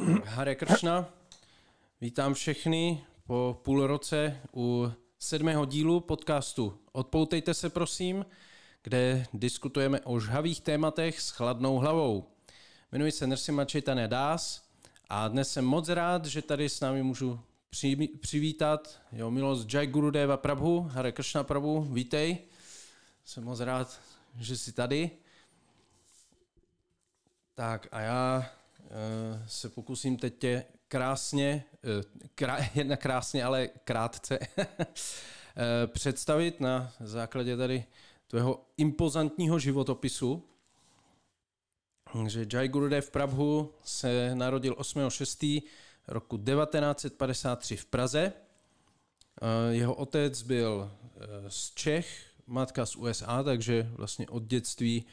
Hare Kršna, vítám všechny po půl roce u sedmého dílu podcastu Odpoutejte se prosím, kde diskutujeme o žhavých tématech s chladnou hlavou. Jmenuji se Nrsimha Chaitanya Das a dnes jsem moc rád, že tady s námi můžu přivítat jeho milost Jai Gurudeva Prabhu, Hare Kršna Prabhu, vítej. Jsem moc rád, že jsi tady. Tak a já se pokusím teď tě krásně, uh, krá, jedna krásně, ale krátce uh, představit na základě tady tvého impozantního životopisu. Že Jai Gurudev Prabhu se narodil 8.6. roku 1953 v Praze. Jeho otec byl z Čech, matka z USA, takže vlastně od dětství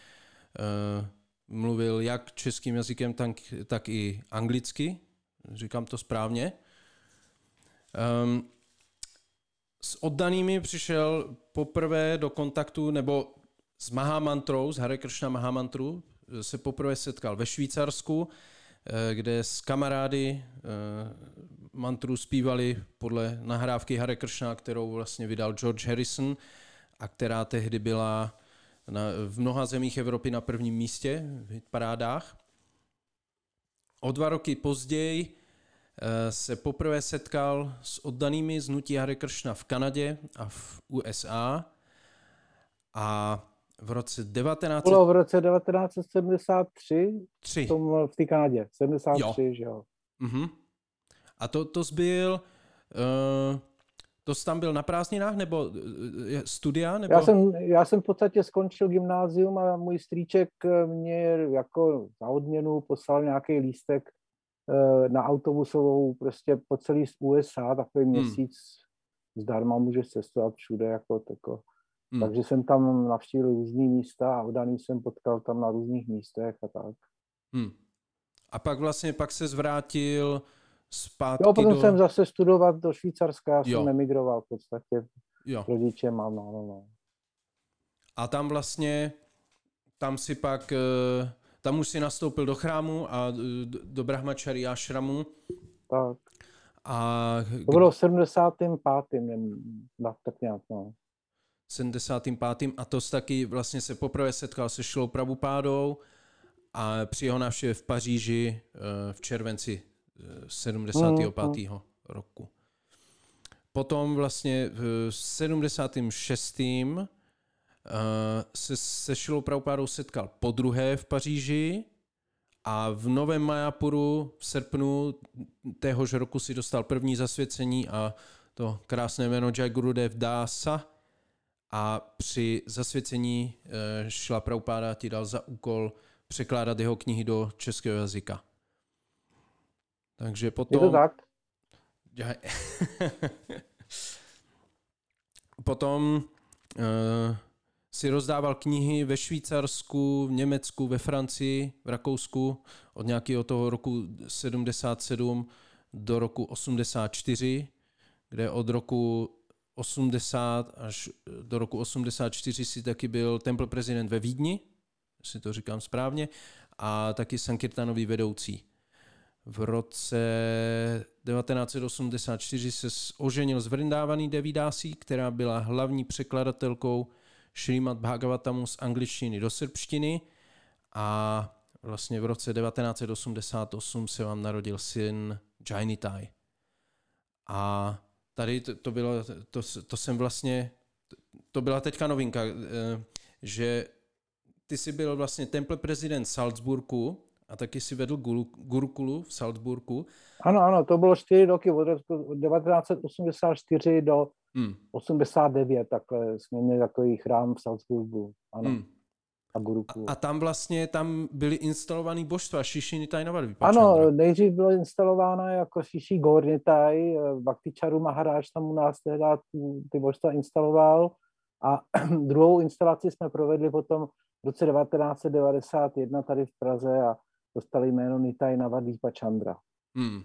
mluvil jak českým jazykem, tak, tak i anglicky. Říkám to správně. Um, s oddanými přišel poprvé do kontaktu, nebo s Mahamantrou, s Hare Krishna Mahamantru, se poprvé setkal ve Švýcarsku, eh, kde s kamarády eh, mantru zpívali podle nahrávky Hare Krishna, kterou vlastně vydal George Harrison a která tehdy byla na, v mnoha zemích Evropy na prvním místě v parádách. O dva roky později eh, se poprvé setkal s oddanými z Nutí Hare Krishna v Kanadě a v USA a v roce 19... Bylo v roce 1973 Tři. v, tom, v té Kanadě. 73, jo. že jo. Uh-huh. A to, to zbyl... Uh, to jsi tam byl na prázdninách nebo eh, studia? Nebo? Já, jsem, já jsem v podstatě skončil gymnázium a můj strýček mě jako za odměnu poslal nějaký lístek eh, na autobusovou prostě po celý z USA, takový hmm. měsíc zdarma můžeš cestovat všude. Jako, tako. Hmm. Takže jsem tam navštívil různý místa a odaný jsem potkal tam na různých místech a tak. Hmm. A pak vlastně pak se zvrátil zpátky Jo, potom do... jsem zase studovat do Švýcarska, já jo. jsem emigroval v podstatě. Jo. Rodiče mám, no, no, no. A tam vlastně, tam si pak, eh, tam už si nastoupil do chrámu a eh, do Brahmachari ashramu. Tak. A... To bylo v 75. Na, tak nějak, no. 75. a to taky vlastně se poprvé setkal se Šlou Prabupádou a při jeho návštěvě v Paříži eh, v červenci 75. Mm, roku. Potom vlastně v 76. se se Šilou Prabhupádou setkal po druhé v Paříži a v Novém Majapuru v srpnu téhož roku si dostal první zasvěcení a to krásné jméno Jai Gurudev Dasa a při zasvěcení Šila Prabhupáda ti dal za úkol překládat jeho knihy do českého jazyka. Takže potom... Je to tak? potom uh, si rozdával knihy ve Švýcarsku, v Německu, ve Francii, v Rakousku od nějakého toho roku 77 do roku 84, kde od roku 80 až do roku 84 si taky byl temple prezident ve Vídni, jestli to říkám správně, a taky Sankirtanový vedoucí v roce 1984 se oženil s Vrindávaný Devidásí, která byla hlavní překladatelkou Šrýmat Bhagavatamu z angličtiny do srbštiny a vlastně v roce 1988 se vám narodil syn Jainitai. A tady to, to bylo, to, to jsem vlastně, to byla teďka novinka, eh, že ty jsi byl vlastně temple prezident Salzburgu a taky si vedl Gurukulu v Salzburgu. Ano, ano, to bylo čtyři roky od 1984 do hmm. 89, takhle jsme měli takový chrám v Salzburgu. Ano. Hmm. A, a, a tam vlastně, tam byly instalovaný božstva, Šiši Nitai Navad Ano, nejdřív bylo instalována jako Šiši Gornitaj, Bhakticharu Maharaj tam u nás tehdy ty božstva instaloval a druhou instalaci jsme provedli potom v roce 1991 tady v Praze a dostali jméno Nitai Navadvipa Chandra. Hmm.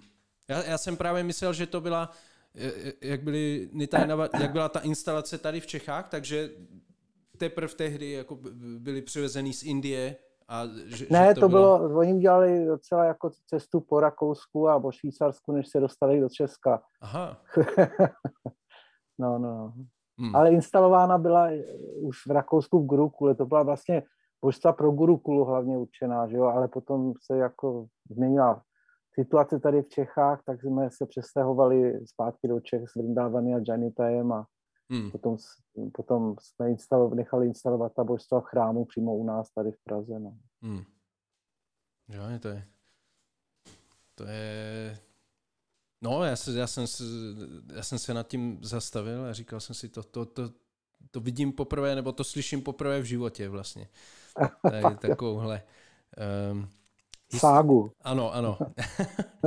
Já, já jsem právě myslel, že to byla, jak, byly Nitai Navad, jak byla ta instalace tady v Čechách, takže teprve tehdy jako byly přivezený z Indie a že, ne, že to, to bylo, bylo, oni udělali docela jako cestu po Rakousku a po Švýcarsku, než se dostali do Česka. Aha. no, no, no. Hmm. Ale instalována byla už v Rakousku v Gurukule, to byla vlastně božstva pro Gurukulu hlavně určená, že jo, ale potom se jako změnila situace tady v Čechách, tak jsme se přestahovali zpátky do Čech s Vrindávany a Janitajem a hmm. potom, potom jsme instalo, nechali instalovat ta božstva v chrámu přímo u nás tady v Praze. No. Hmm. Jo, to je, to je, no já, se, já, jsem, já jsem se nad tím zastavil a říkal jsem si, to, to, to, to vidím poprvé, nebo to slyším poprvé v životě vlastně. Tady takovouhle. Um, Ságu. Ano, ano.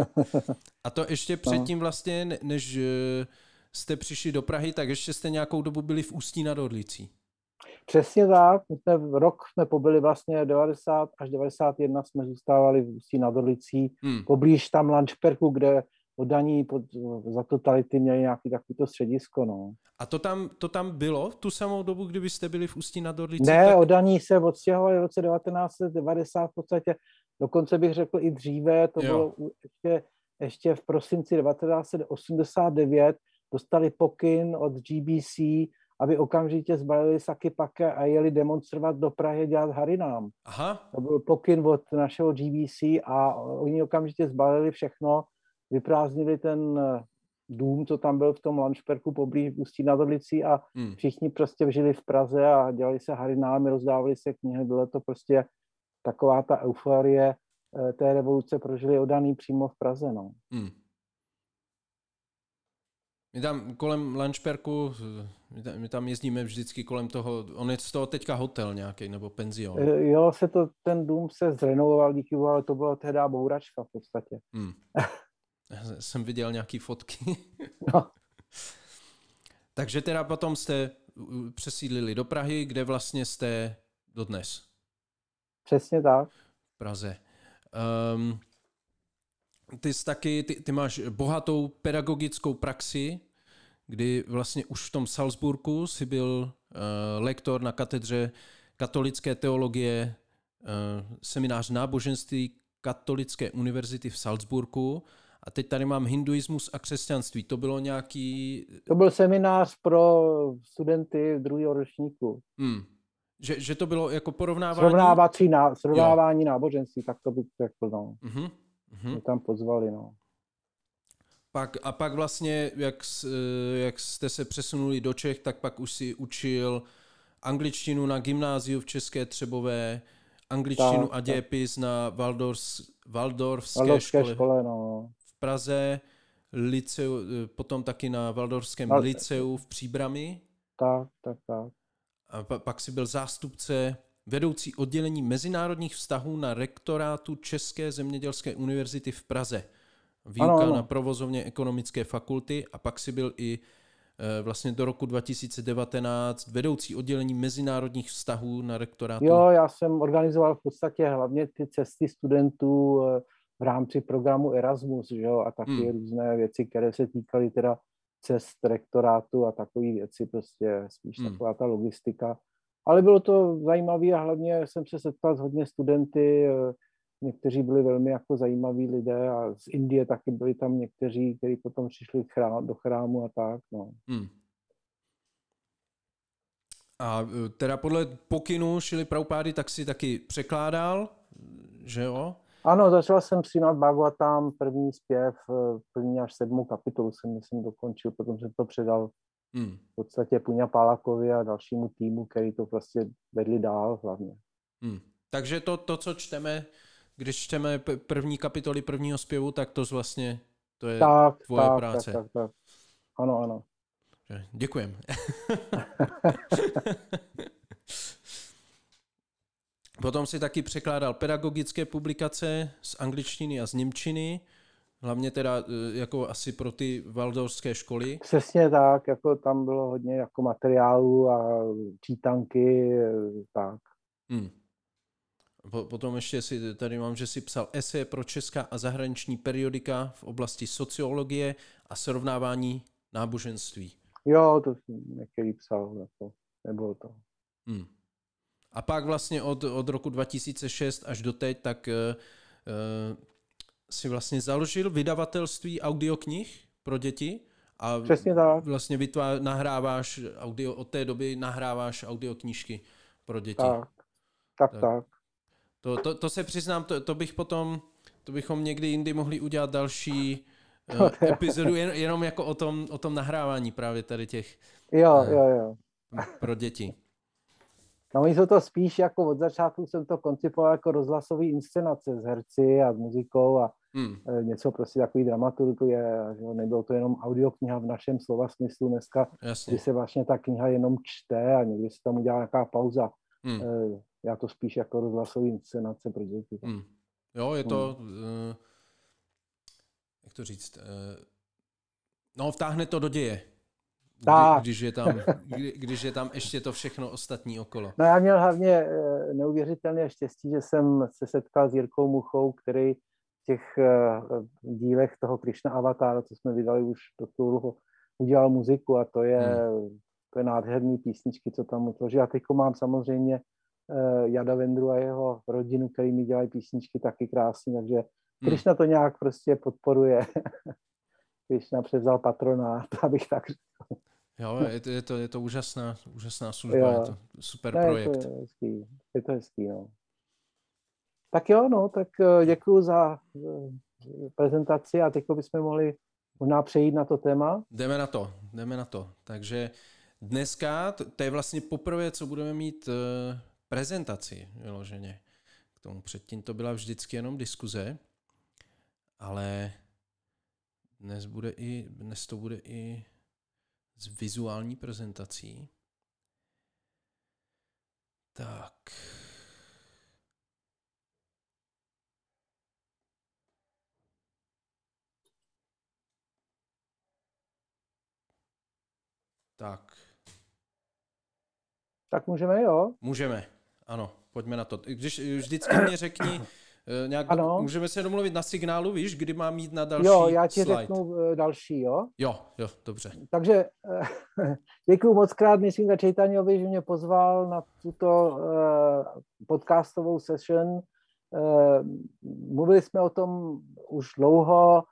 a to ještě no. předtím vlastně, než eh, jste přišli do Prahy, tak ještě jste nějakou dobu byli v Ústí nad Orlicí. Přesně tak. My jsme v rok jsme pobyli vlastně 90 až 91 jsme zůstávali v Ústí nad Orlicí, hmm. poblíž tam Lančperku, kde oddaní pod, za totality měli nějaký takovýto středisko. No. A to tam, to tam bylo v tu samou dobu, kdyby jste byli v Ústí nad Orlicí? Ne, tak... oddaní se odstěhovali v roce 1990 v podstatě dokonce bych řekl i dříve, to jo. bylo ještě, ještě v prosinci 1989, dostali pokyn od GBC, aby okamžitě zbalili saky pake a jeli demonstrovat do Prahy dělat harinám. Aha. To byl pokyn od našeho GBC a oni okamžitě zbalili všechno, vyprázdnili ten eh, dům, co tam byl v tom Lanšperku poblíž Ústí nad Orlicí a hmm. všichni prostě žili v Praze a dělali se harinámy, rozdávali se knihy, bylo to prostě taková ta euforie eh, té revoluce prožili odaný přímo v Praze. No. Hmm. My tam kolem Lančperku, my tam jezdíme vždycky kolem toho, on je z toho teďka hotel nějaký nebo penzion. Eh, jo, se to, ten dům se zrenovoval díky ale to byla tehdy bouračka v podstatě. Hmm. Já jsem viděl nějaký fotky. no. Takže teda potom jste přesídlili do Prahy, kde vlastně jste dodnes. Přesně tak. V Praze. Um, ty, jsi taky, ty, ty máš bohatou pedagogickou praxi, kdy vlastně už v tom Salzburgu si byl uh, lektor na katedře katolické teologie, uh, seminář náboženství Katolické univerzity v Salzburgu a teď tady mám hinduismus a křesťanství. To bylo nějaký... To byl seminář pro studenty druhého ročníku. Hmm. Že, že to bylo jako porovnávání? Srovnávací ná, srovnávání jo. náboženství, tak to bych řekl, no. Uh-huh. Mě tam pozvali, no. Pak, a pak vlastně, jak, jak jste se přesunuli do Čech, tak pak už si učil angličtinu na gymnáziu v České Třebové, angličtinu tak, a dějepis na Waldorfs, Waldorfské, Waldorfské škole, škole no. V Praze, liceu, potom taky na Waldorfském Val... liceu v Příbrami. Tak, tak, tak. A pak si byl zástupce vedoucí oddělení mezinárodních vztahů na rektorátu České zemědělské univerzity v Praze. Výuka ano, ano. na provozovně ekonomické fakulty a pak si byl i e, vlastně do roku 2019 vedoucí oddělení mezinárodních vztahů na rektorátu. Jo, já jsem organizoval v podstatě hlavně ty cesty studentů e, v rámci programu Erasmus, že jo, a taky hmm. různé věci, které se týkaly teda cest rektorátu a takové věci, prostě spíš hmm. taková ta logistika. Ale bylo to zajímavé a hlavně jsem se setkal s hodně studenty, eh, někteří byli velmi jako zajímaví lidé a z Indie taky byli tam někteří, kteří potom přišli chrám, do chrámu a tak. No. Hmm. A eh, teda podle pokynu Šili Praupády tak si taky překládal, že jo? Ano, začal jsem přijímat Bhagavatam, první zpěv, eh, první až sedmou kapitolu jsem, myslím, dokončil, potom jsem to předal hmm. v podstatě Puňa Pálakovi a dalšímu týmu, který to prostě vedli dál hlavně. Hmm. Takže to, to, co čteme, když čteme první kapitoly prvního zpěvu, tak to vlastně to je tak, tvoje tak, práce. Tak, tak, tak. Ano, ano. Děkujem. Potom si taky překládal pedagogické publikace z angličtiny a z němčiny, hlavně teda e, jako asi pro ty valdorské školy. Přesně tak, jako tam bylo hodně jako materiálu a čítanky, e, tak. Hmm. Potom ještě si tady mám, že si psal esej pro česká a zahraniční periodika v oblasti sociologie a srovnávání náboženství. Jo, to jsem některý psal, jako, nebylo to. Hmm. A pak vlastně od, od roku 2006 až do teď, tak uh, si vlastně založil vydavatelství audioknih pro děti a Přesně tak. vlastně vytvá, nahráváš audio, od té doby nahráváš audioknížky pro děti. Tak, tak, tak. tak. To, to, to se přiznám, to, to bych potom, to bychom někdy jindy mohli udělat další uh, epizodu jen, jenom jako o tom, o tom nahrávání právě tady těch jo, uh, jo, jo. pro děti. No oni jsou to spíš jako od začátku jsem to koncipoval jako rozhlasový inscenace s herci a s muzikou a hmm. něco prostě takový dramaturgie, že nebylo to jenom audiokniha v našem slova smyslu dneska, Jasně. kdy se vlastně ta kniha jenom čte a někdy se tam udělá nějaká pauza. Hmm. Já to spíš jako rozhlasový inscenace pro děti. Hmm. Jo, je to, hmm. uh, jak to říct, uh, no vtáhne to do děje. Tak. Když, je tam, kdy, když je tam ještě to všechno ostatní okolo. No já měl hlavně eh, neuvěřitelné štěstí, že jsem se setkal s Jirkou Muchou, který v těch eh, dílech toho Krishna Avatára, co jsme vydali už do dlouho, udělal muziku a to je, hmm. to je nádherný písničky, co tam utvořil. A teď mám samozřejmě eh, Jada Vendru a jeho rodinu, který mi dělají písničky taky krásně, takže hmm. Krishna to nějak prostě podporuje. Krishna převzal patronát, abych tak řekl. Jo, je to, je to, je to úžasná, úžasná služba, jo. je to super ne, projekt. Je to hezký, je to hezký, no. Tak jo, no, tak eh, děkuji za eh, prezentaci a teď bychom mohli možná přejít na to téma. Jdeme na to, jdeme na to. Takže dneska, to je vlastně poprvé, co budeme mít eh, prezentaci vyloženě. K tomu předtím to byla vždycky jenom diskuze, ale dnes, bude i, dnes to bude i s vizuální prezentací. Tak. Tak. Tak můžeme, jo? Můžeme, ano, pojďme na to. Když vždycky mě řekni, nějak, ano. Můžeme se domluvit na signálu, víš, kdy mám jít na další Jo, já ti slide. řeknu eh, další, jo? Jo, jo, dobře. Takže eh, děkuji moc krát, myslím, za Čejtaniovi, že mě pozval na tuto podcastovou session. Mluvili jsme o tom už dlouho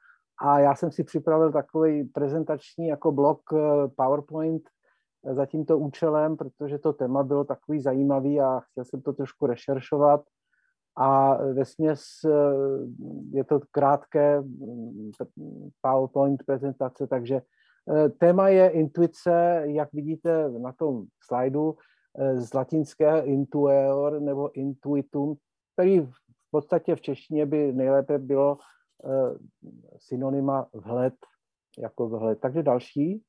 a já jsem si připravil takový prezentační jako blok PowerPoint za tímto účelem, protože to téma bylo takový zajímavý a chtěl jsem to trošku rešeršovat a ve směs eh, je to krátké mm, PowerPoint prezentace, takže eh, téma je intuice, jak vidíte na tom slajdu, eh, z latinského intuer nebo intuitum, který v podstatě v češtině by nejlépe bylo synonyma vhled, jako vhled. Takže další.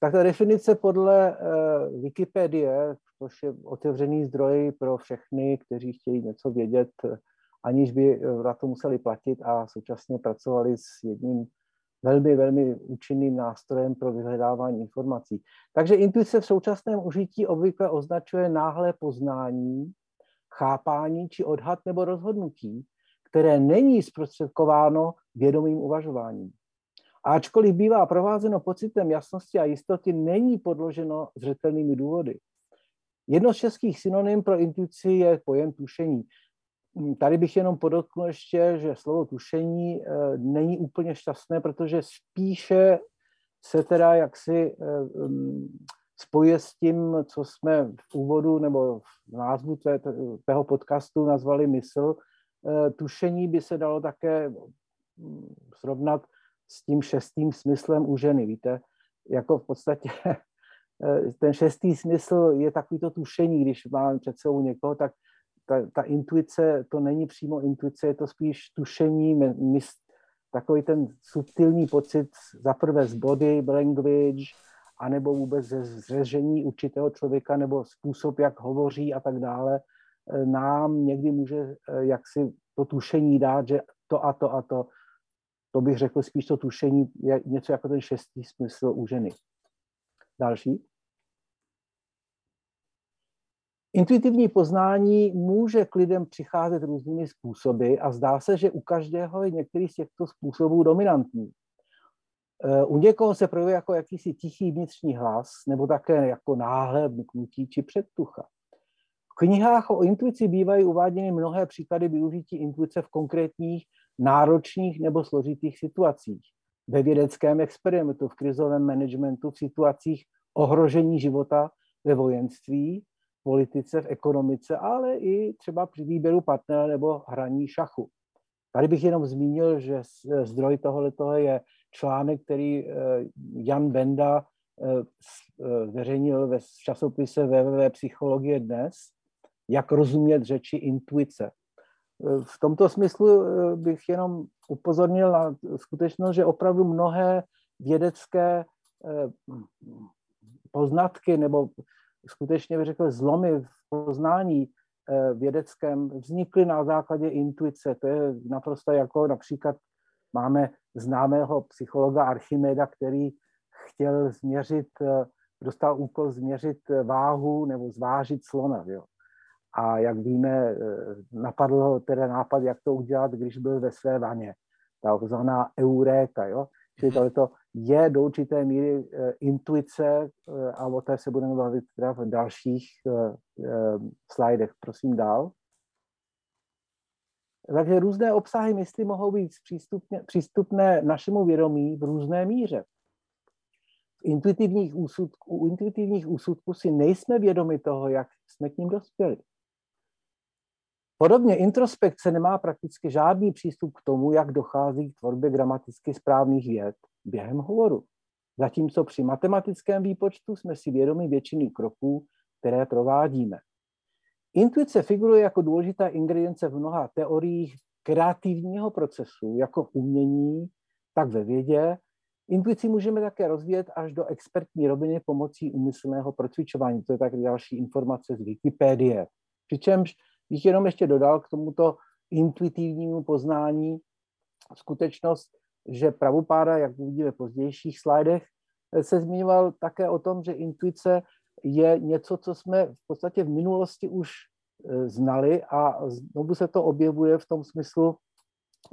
Tak ta definice podle Wikipedie, což je otevřený zdroj pro všechny, kteří chtějí něco vědět, aniž by na to museli platit a současně pracovali s jedním velmi, velmi účinným nástrojem pro vyhledávání informací. Takže intuice v současném užití obvykle označuje náhlé poznání, chápání či odhad nebo rozhodnutí, které není zprostředkováno vědomým uvažováním. Ačkoliv bývá provázeno pocitem jasnosti a jistoty, není podloženo zřetelnými důvody. Jedno z českých synonym pro intuici je pojem tušení. Tady bych jenom podotknul ještě, že slovo tušení eh, není úplně šťastné, protože spíše se teda jaksi eh, mm, spojuje s tím, co jsme v úvodu nebo v názvu tého podcastu nazvali mysl. Eh, tušení by se dalo také srovnat s tím šestým smyslem u ženy, víte, jako v podstatě ten šestý smysl je takový to tušení, když máme před sebou někoho, tak ta, ta intuice, to není přímo intuice, je to spíš tušení, mys, takový ten subtilní pocit za prvé z body language, anebo vůbec ze zřežení určitého člověka, nebo způsob, jak hovoří a tak dále, eh, nám někdy může eh, jaksi to tušení dát, že to a to a to to bych řekl spíš to tušení je něco jako ten šestý smysl u ženy. Další. Intuitivní poznání může k lidem přicházet různými způsoby a zdá se, že u každého je některý z těchto způsobů dominantní. U někoho se projevuje jako jakýsi tichý vnitřní hlas, nebo také jako náhle mknutí či předtucha. V knihách o intuici bývají uváděny mnohé příklady využití intuice v konkrétních, náročných nebo složitých situacích. Ve vědeckém experimentu, v krizovém managementu, v situacích ohrožení života ve vojenství, politice, v ekonomice, ale i třeba při výběru partnera nebo hraní šachu. Tady bych jenom zmínil, že zdroj tohoto je článek, který eh, Jan Benda eh, eh, zveřejnil ve časopise www Psychologie dnes, jak rozumět řeči intuice. V tomto smyslu bych jenom upozornil na skutečnost, že opravdu mnohé vědecké poznatky nebo skutečně bych řekl zlomy v poznání vědeckém vznikly na základě intuice. To je naprosto jako například máme známého psychologa Archimeda, který chtěl změřit, dostal úkol změřit váhu nebo zvážit slona. Jo. A jak víme, napadl ho teda nápad, jak to udělat, když byl ve své vaně. Takzvaná euréka. Jo. Čili mhm. to je do určité míry intuice a o té se budeme bavit teda v dalších slajdech. Prosím dál. Takže různé obsahy mysli mohou být přístupné, přístupné našemu vědomí v různé míře. V intuitivních úsudku, u intuitivních úsudků si nejsme vědomi toho, jak jsme k ním dospěli. Podobně introspekce nemá prakticky žádný přístup k tomu, jak dochází k tvorbě gramaticky správných věd během hovoru. Zatímco při matematickém výpočtu jsme si vědomi většiny kroků, které provádíme. Intuice figuruje jako důležitá ingredience v mnoha teoriích kreativního procesu, jako v umění, tak ve vědě. Intuici můžeme také rozvíjet až do expertní roviny pomocí umyslného procvičování. To je tak další informace z Wikipedie. Přičemž bych jenom ještě dodal k tomuto intuitivnímu poznání skutečnost, že pravopáda, jak uvidíme v pozdějších slajdech, se zmiňoval také o tom, že intuice je něco, co jsme v podstatě v minulosti už e, znali a znovu se to objevuje v tom smyslu,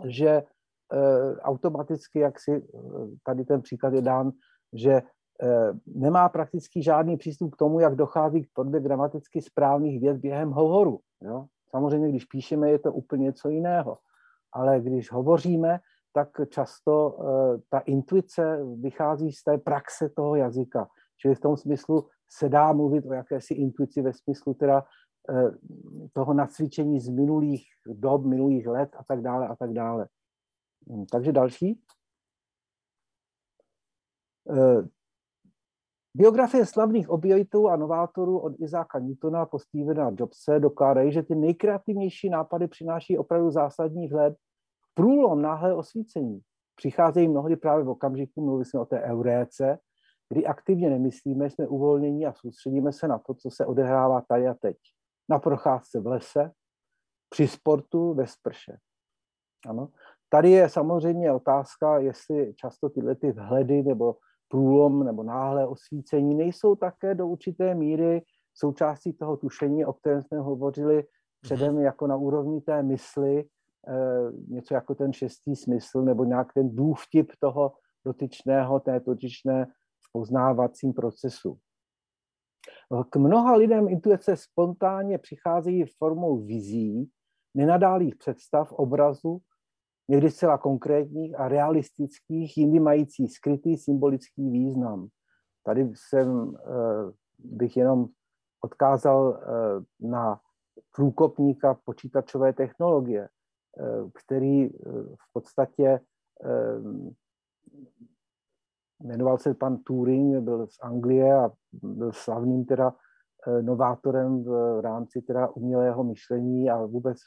že e, automaticky, jak si e, tady ten příklad je dán, že nemá prakticky žádný přístup k tomu, jak dochází k tvorbě gramaticky správných věd během hovoru. Jo? Samozřejmě, když píšeme, je to úplně něco jiného. Ale když hovoříme, tak často ta intuice vychází z té praxe toho jazyka. Čili v tom smyslu se dá mluvit o jakési intuici ve smyslu teda eh, toho nacvičení z minulých dob, minulých let a tak dále a tak dále. Hm, takže další. Biografie slavných objevitelů a novátorů od Izáka Newtona po Stevena Jobse dokládají, že ty nejkreativnější nápady přináší opravdu zásadní vhled průlom náhle osvícení. Přicházejí mnohdy právě v okamžiku, mluvili jsme o té euréce, kdy aktivně nemyslíme, jsme uvolnění a soustředíme se na to, co se odehrává tady a teď. Na procházce v lese, při sportu, ve sprše. Ano. Tady je samozřejmě otázka, jestli často tyhle ty vhledy nebo průlom nebo náhle osvícení nejsou také do určité míry součástí toho tušení, o kterém jsme hovořili předem mhm. jako na úrovni té mysli, eh, něco jako ten šestý smysl nebo nějak ten důvtip toho dotyčného, té dotyčné poznávacím procesu. K mnoha lidem intuice spontánně přicházejí formou vizí, nenadálých představ, obrazu, někdy zcela konkrétních a realistických, jindy mající skrytý symbolický význam. Tady jsem, eh, bych jenom odkázal eh, na průkopníka počítačové technologie, eh, který v podstatě jmenoval se pan Turing, byl z Anglie a byl slavným teda novátorem v rámci teda umělého myšlení a vůbec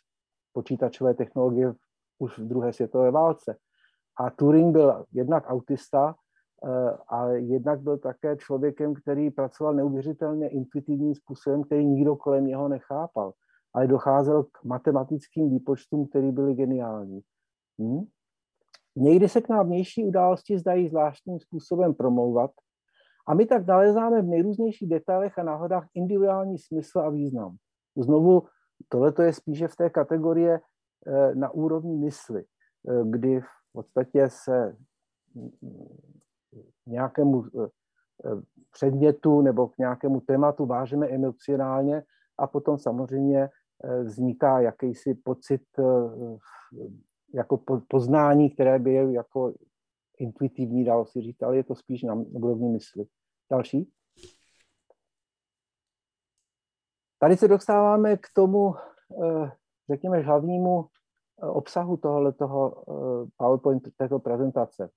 počítačové technologie už v druhé světové válce. A Turing byl jednak autista, eh, a jednak byl také člověkem, který pracoval neuvěřitelně intuitivním způsobem, který nikdo kolem něho nechápal. Ale docházel k matematickým výpočtům, které byly geniální. Hmm? Někdy se k nám vnější události zdají zvláštním způsobem promlouvat a my tak nalezáme v nejrůznějších detailech a náhodách individuální smysl a význam. Znovu, tohle je spíše v té kategorie na úrovni mysli, eh, kdy v podstatě se nějakému předmětu nebo k nějakému tématu vážeme emocionálně a potom samozřejmě vzniká jakýsi pocit jako poznání, které by je jako intuitivní, dalo si říct, ale je to spíš na úrovni mysli. Další. Tady se dostáváme k tomu, eh, řekněme, hlavnímu eh, obsahu tohoto eh, PowerPoint této prezentace.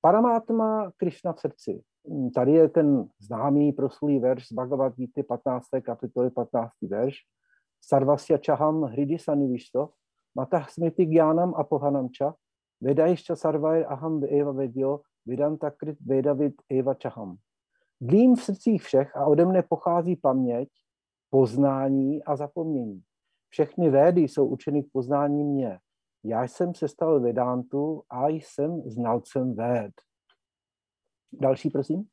Paramátma Krishna v srdci. Hm, tady je ten známý proslulý verš z Bhagavad Gita 15. kapitoly 15. verš. Sarvasya čaham hridi sanivišto, matah smriti gyánam apohanamča, vedajšťa sarvair aham eva vedyo, vidanta krit vedavid eva čaham. Dlím v srdcích všech a ode mne pochází paměť, poznání a zapomnění. Všechny védy jsou učeny k poznání mě. Já jsem se stal vedántu a jsem znalcem véd. Další, prosím.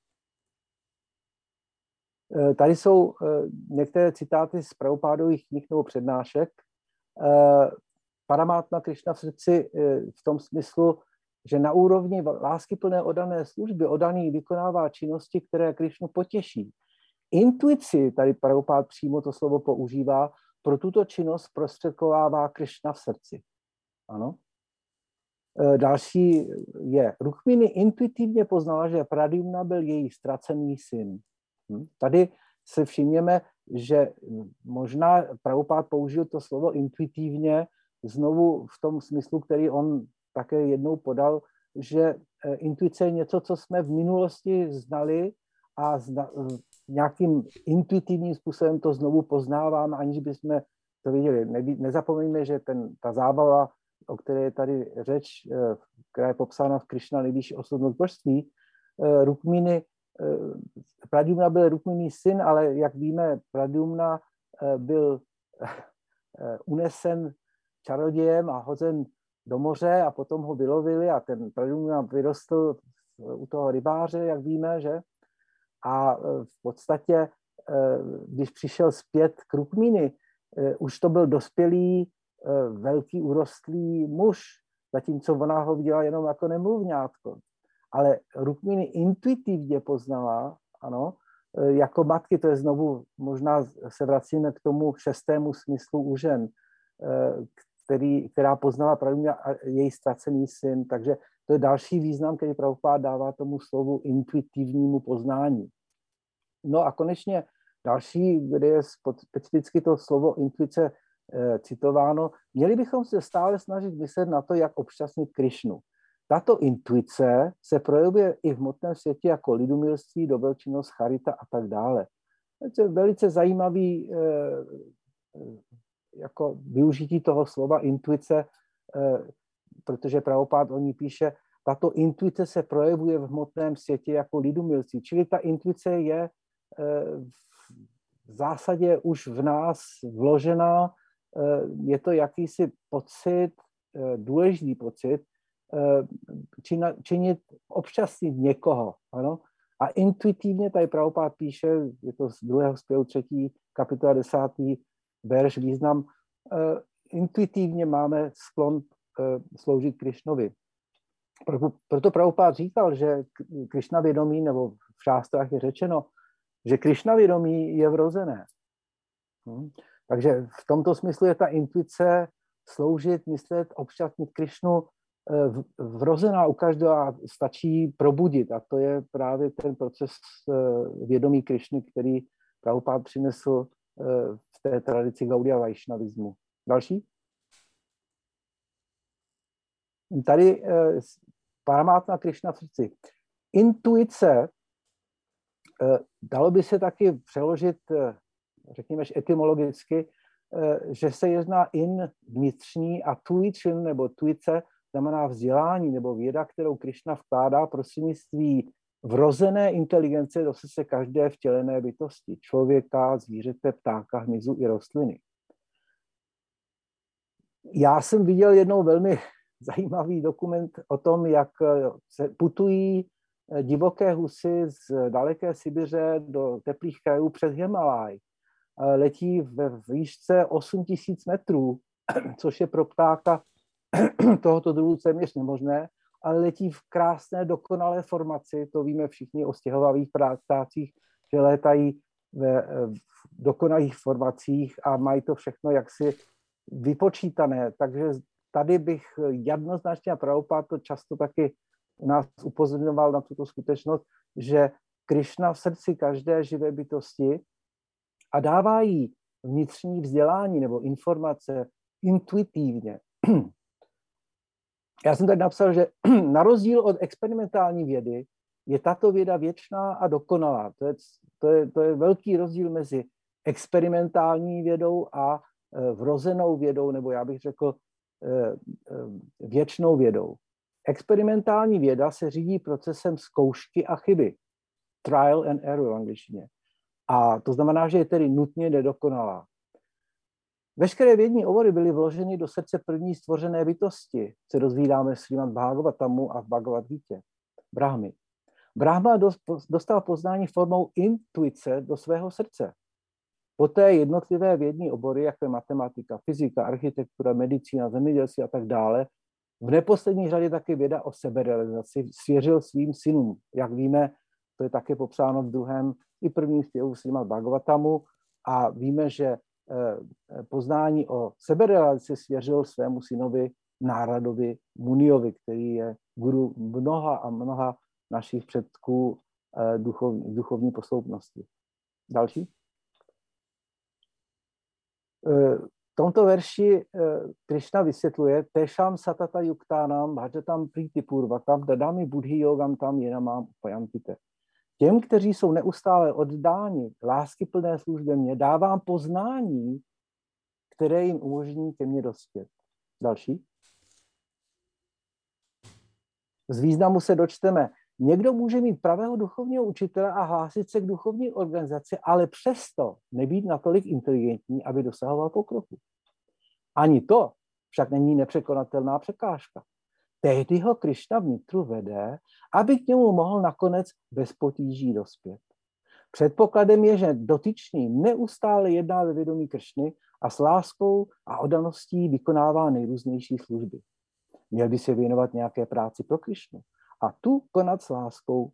Eh, tady jsou eh, některé citáty z pravopádových knih nebo přednášek. Eh, Paramátma Krishna v srdci v tom smyslu, že na úrovni láskyplné odané služby odaný vykonává činnosti, které Krišnu potěší. Intuici, tady Prabhupád přímo to slovo používá, pro tuto činnost prostředkovává Krišna v srdci. Ano. E, další je, Rukmini intuitivně poznala, že Pradyumna byl její ztracený syn. Hm? Tady se všimněme, že možná Prabhupád použil to slovo intuitivně znovu v tom smyslu, který on také jednou podal, že eh, intuice je něco, co jsme v minulosti znali a zna, nějakým intuitivním způsobem to znovu poznáváme, aniž bychom to viděli. Ne, nezapomeňme, že ten, ta zábava, o které je tady řeč, eh, která je popsána v Krishna nejvyšší osobnost božství, eh, Rukmini, Pradyumna byl Rukmini syn, ale jak víme, Pradyumna byl unesen čarodějem a hozen do moře a potom ho vylovili a ten Pradumna vyrostl u toho rybáře, jak víme, že? A e, v podstatě, e, když přišel zpět k Rukmíny, e, už to byl dospělý, velký urostlý muž, zatímco ona ho viděla jenom jako nemluvňátko. Ale Rukmíny intuitivně poznala, ano, jako matky, to je znovu, možná se vracíme k tomu šestému smyslu u žen, který, která poznala pravdu její ztracený syn. Takže to je další význam, který Prabhupád dává tomu slovu intuitivnímu poznání. No a konečně další, kde je specificky to slovo intuice e, citováno, měli bychom se stále snažit myslet na to, jak obšťastnit Krišnu. Tato intuice se projevuje i v hmotném světě jako lidumilství, dobelčinnost, charita a tak dále. To je velice zajímavý e, jako využití toho slova intuice, eh, protože pravopád o ní píše, tato intuice se projevuje v hmotném světě jako lidumilci. Čili ta intuice je eh, v zásadě už v nás vložená, eh, je to jakýsi pocit, důležitý pocit, činit, občasnit někoho. Ano? A intuitivně tady pravopád píše, je to z druhého zpěvu třetí kapitola desátý, verš význam, intuitivně máme sklon sloužit Krišnovi. Proto, Prabhupád říkal, že Krišna vědomí, nebo v šástrách je řečeno, že Krišna vědomí je vrozené. Hm? Takže v tomto smyslu je ta intuice sloužit, myslet, obšťastnit Krišnu eh, vrozená u každého a stačí probudit. A to je právě ten proces vědomí Krišny, který Prabhupád přinesl v té tradici Gaudia Vaishnavismu. Další? Tady eh, Paramátna Krishna v srdci. Intuice, eh, dalo by se taky přeložit, eh, řekněme, etymologicky, že se jedná in vnitřní a tuičin nebo tuice znamená vzdělání nebo věda, kterou Krishna vkládá prostřednictví vrozené inteligence do se každé vtělené bytosti, člověka, zvířete, ptáka, hmyzu i rostliny. Já jsem viděl jednou velmi zajímavý dokument o tom, jak se putují divoké husy z daleké Sibiře do teplých krajů přes Himalaj. Letí ve výšce 8000 metrů, což je pro ptáka tohoto druhu téměř nemožné ale letí v krásné, dokonalé formaci. To víme všichni o stěhovavých ptácích, že létají ve v dokonalých formacích a mají to všechno jaksi vypočítané. Takže tady bych jednoznačně a pravopád to často taky nás upozorňoval na tuto skutečnost, že Krišna v srdci každé živé bytosti a dává jí vnitřní vzdělání nebo informace intuitivně. Já jsem tady napsal, že na rozdíl od experimentální vědy je tato věda věčná a dokonalá. To je, to je, to je velký rozdíl mezi experimentální vědou a e, vrozenou vědou, nebo já bych řekl věčnou vědou. Experimentální věda se řídí procesem zkoušky a chyby. Trial and error v angličtině. A to znamená, že je tedy nutně nedokonalá. Veškeré vědní obory byly vloženy do srdce první stvořené bytosti, se dozvídáme v Srimad Bhagavatamu a v Bhagavad Gita, Brahmy. Brahma dostal poznání formou intuice do svého srdce. Poté jednotlivé vědní obory, jako je matematika, fyzika, architektura, medicína, zemědělství a tak dále, v neposlední řadě také věda o seberealizaci svěřil svým synům. Jak víme, to je také popsáno v druhém i prvním zpěvu Srimad Bhagavatamu a víme, že eh, poznání o seberealizaci svěřil svému synovi Náradovi Muniovi, který je guru mnoha a mnoha našich předků eh, duchovní, duchovní posloupnosti. Další? Eh, v tomto verši Krishna vysvětluje Tešam satata yuktánam bhajatam priti purvakam dadami buddhi yogam tam jenamám upajantite. Těm, kteří jsou neustále oddáni láskyplné službě mě, dávám poznání, které jim umožní ke mně dospět. Další. Z významu se dočteme, někdo může mít pravého duchovního učitele a hlásit se k duchovní organizaci, ale přesto nebýt natolik inteligentní, aby dosahoval pokroku. Ani to však není nepřekonatelná překážka. Tehdy ho Krišna vnitru vede, aby k němu mohl nakonec bez potíží dospět. Předpokladem je, že dotyčný neustále jedná ve vědomí Kršny a s láskou a odaností vykonává nejrůznější služby. Měl by se věnovat nějaké práci pro Krišnu a tu konat s láskou.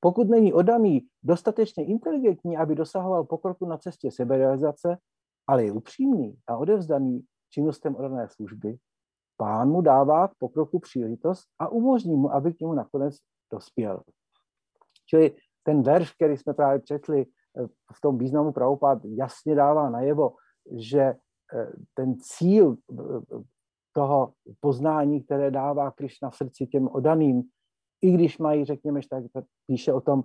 Pokud není odaný dostatečně inteligentní, aby dosahoval pokroku na cestě seberealizace, ale je upřímný a odevzdaný činnostem odané služby, pán mu dává k pokroku příležitost a umožní mu, aby k němu nakonec dospěl. Čili ten verš, který jsme právě četli eh, v tom významu pravopád, jasně dává najevo, že eh, ten cíl eh, toho poznání, které dává Krišna v srdci těm odaným, i když mají, řekněme, tak, tak píše o tom,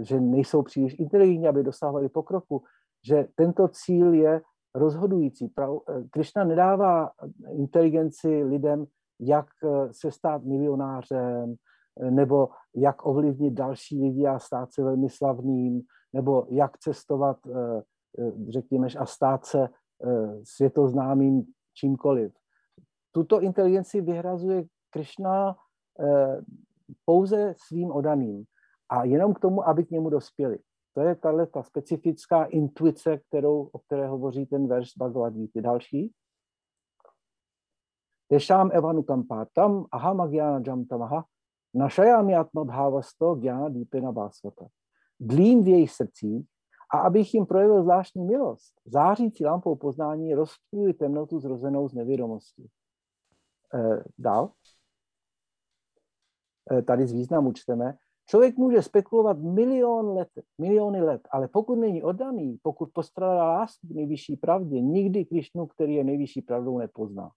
že nejsou příliš inteligentní, aby dosahovali pokroku, že tento cíl je rozhodující. Eh, Krishna nedává inteligenci lidem, jak eh, se stát milionářem, eh, nebo jak ovlivnit další lidi a stát se velmi slavným, nebo jak cestovat, řekněme, a stát se světoznámým čímkoliv. Tuto inteligenci vyhrazuje Krishna pouze svým odaným a jenom k tomu, aby k němu dospěli. To je tahle ta specifická intuice, kterou, o které hovoří ten verš Bhagavad Gita. Další. Tešám evanukam pátam aham agyana jam tamaha našajami atmabhavasto gyana dípena bhasvata. Dlím v jejich srdcích a abych jim projevil zvláštní milost, zářící lampou poznání rozptýlit temnotu zrozenou z nevědomosti. E, dál. E, tady z významu čteme, Člověk může spekulovat milion let, miliony let, ale pokud není oddaný, pokud postrádá lásku k nejvyšší pravdě, nikdy Krišnu, který je nejvyšší pravdou, nepozná.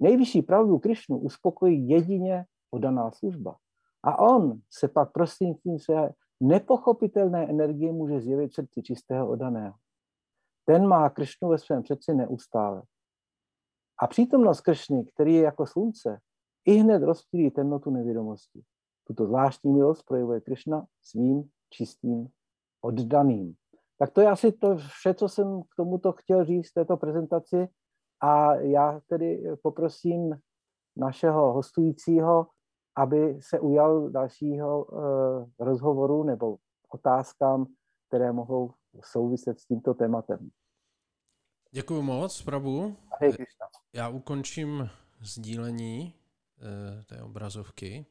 Nejvyšší pravdu Krišnu uspokojí jedině oddaná služba. A on se pak prostřednictvím své nepochopitelné energie může zjevit v srdci čistého odaného. Ten má Krišnu ve svém srdci neustále. A přítomnost Kršny, který je jako slunce, i hned rozptýlí temnotu nevědomosti. Tuto zvláštní milost projevuje Krishna svým čistým oddaným. Tak to je asi to vše, co jsem k tomuto chtěl říct v této prezentaci a já tedy poprosím našeho hostujícího, aby se ujal dalšího uh, rozhovoru nebo otázkám, které mohou souviset s tímto tématem. Děkuji moc, Prabu. Já ukončím sdílení té obrazovky.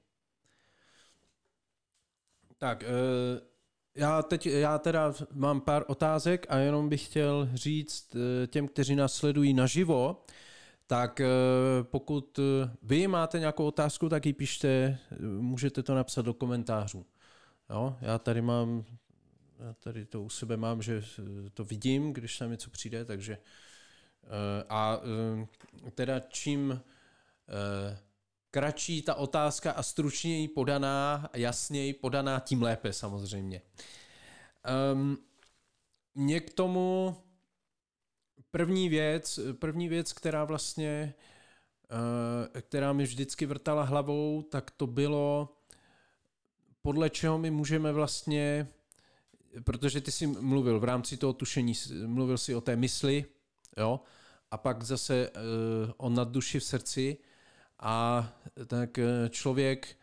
Tak, uh, já teď, já teda mám pár otázek a jenom bych chtěl říct uh, těm, kteří nás sledují naživo, tak pokud vy máte nějakou otázku, tak ji pište, můžete to napsat do komentářů. Jo, já tady mám, já tady to u sebe mám, že to vidím, když tam něco přijde, takže a teda čím kratší ta otázka a stručněji podaná, jasněji podaná, tím lépe samozřejmě. Um, mě k tomu první věc, první věc, která vlastně, uh, která mi vždycky vrtala hlavou, tak to bylo, podle čeho my můžeme vlastně, protože ty jsi mluvil v rámci toho tušení, mluvil si o té mysli, jo, a pak zase uh, o nadduši v srdci, a tak eh, člověk,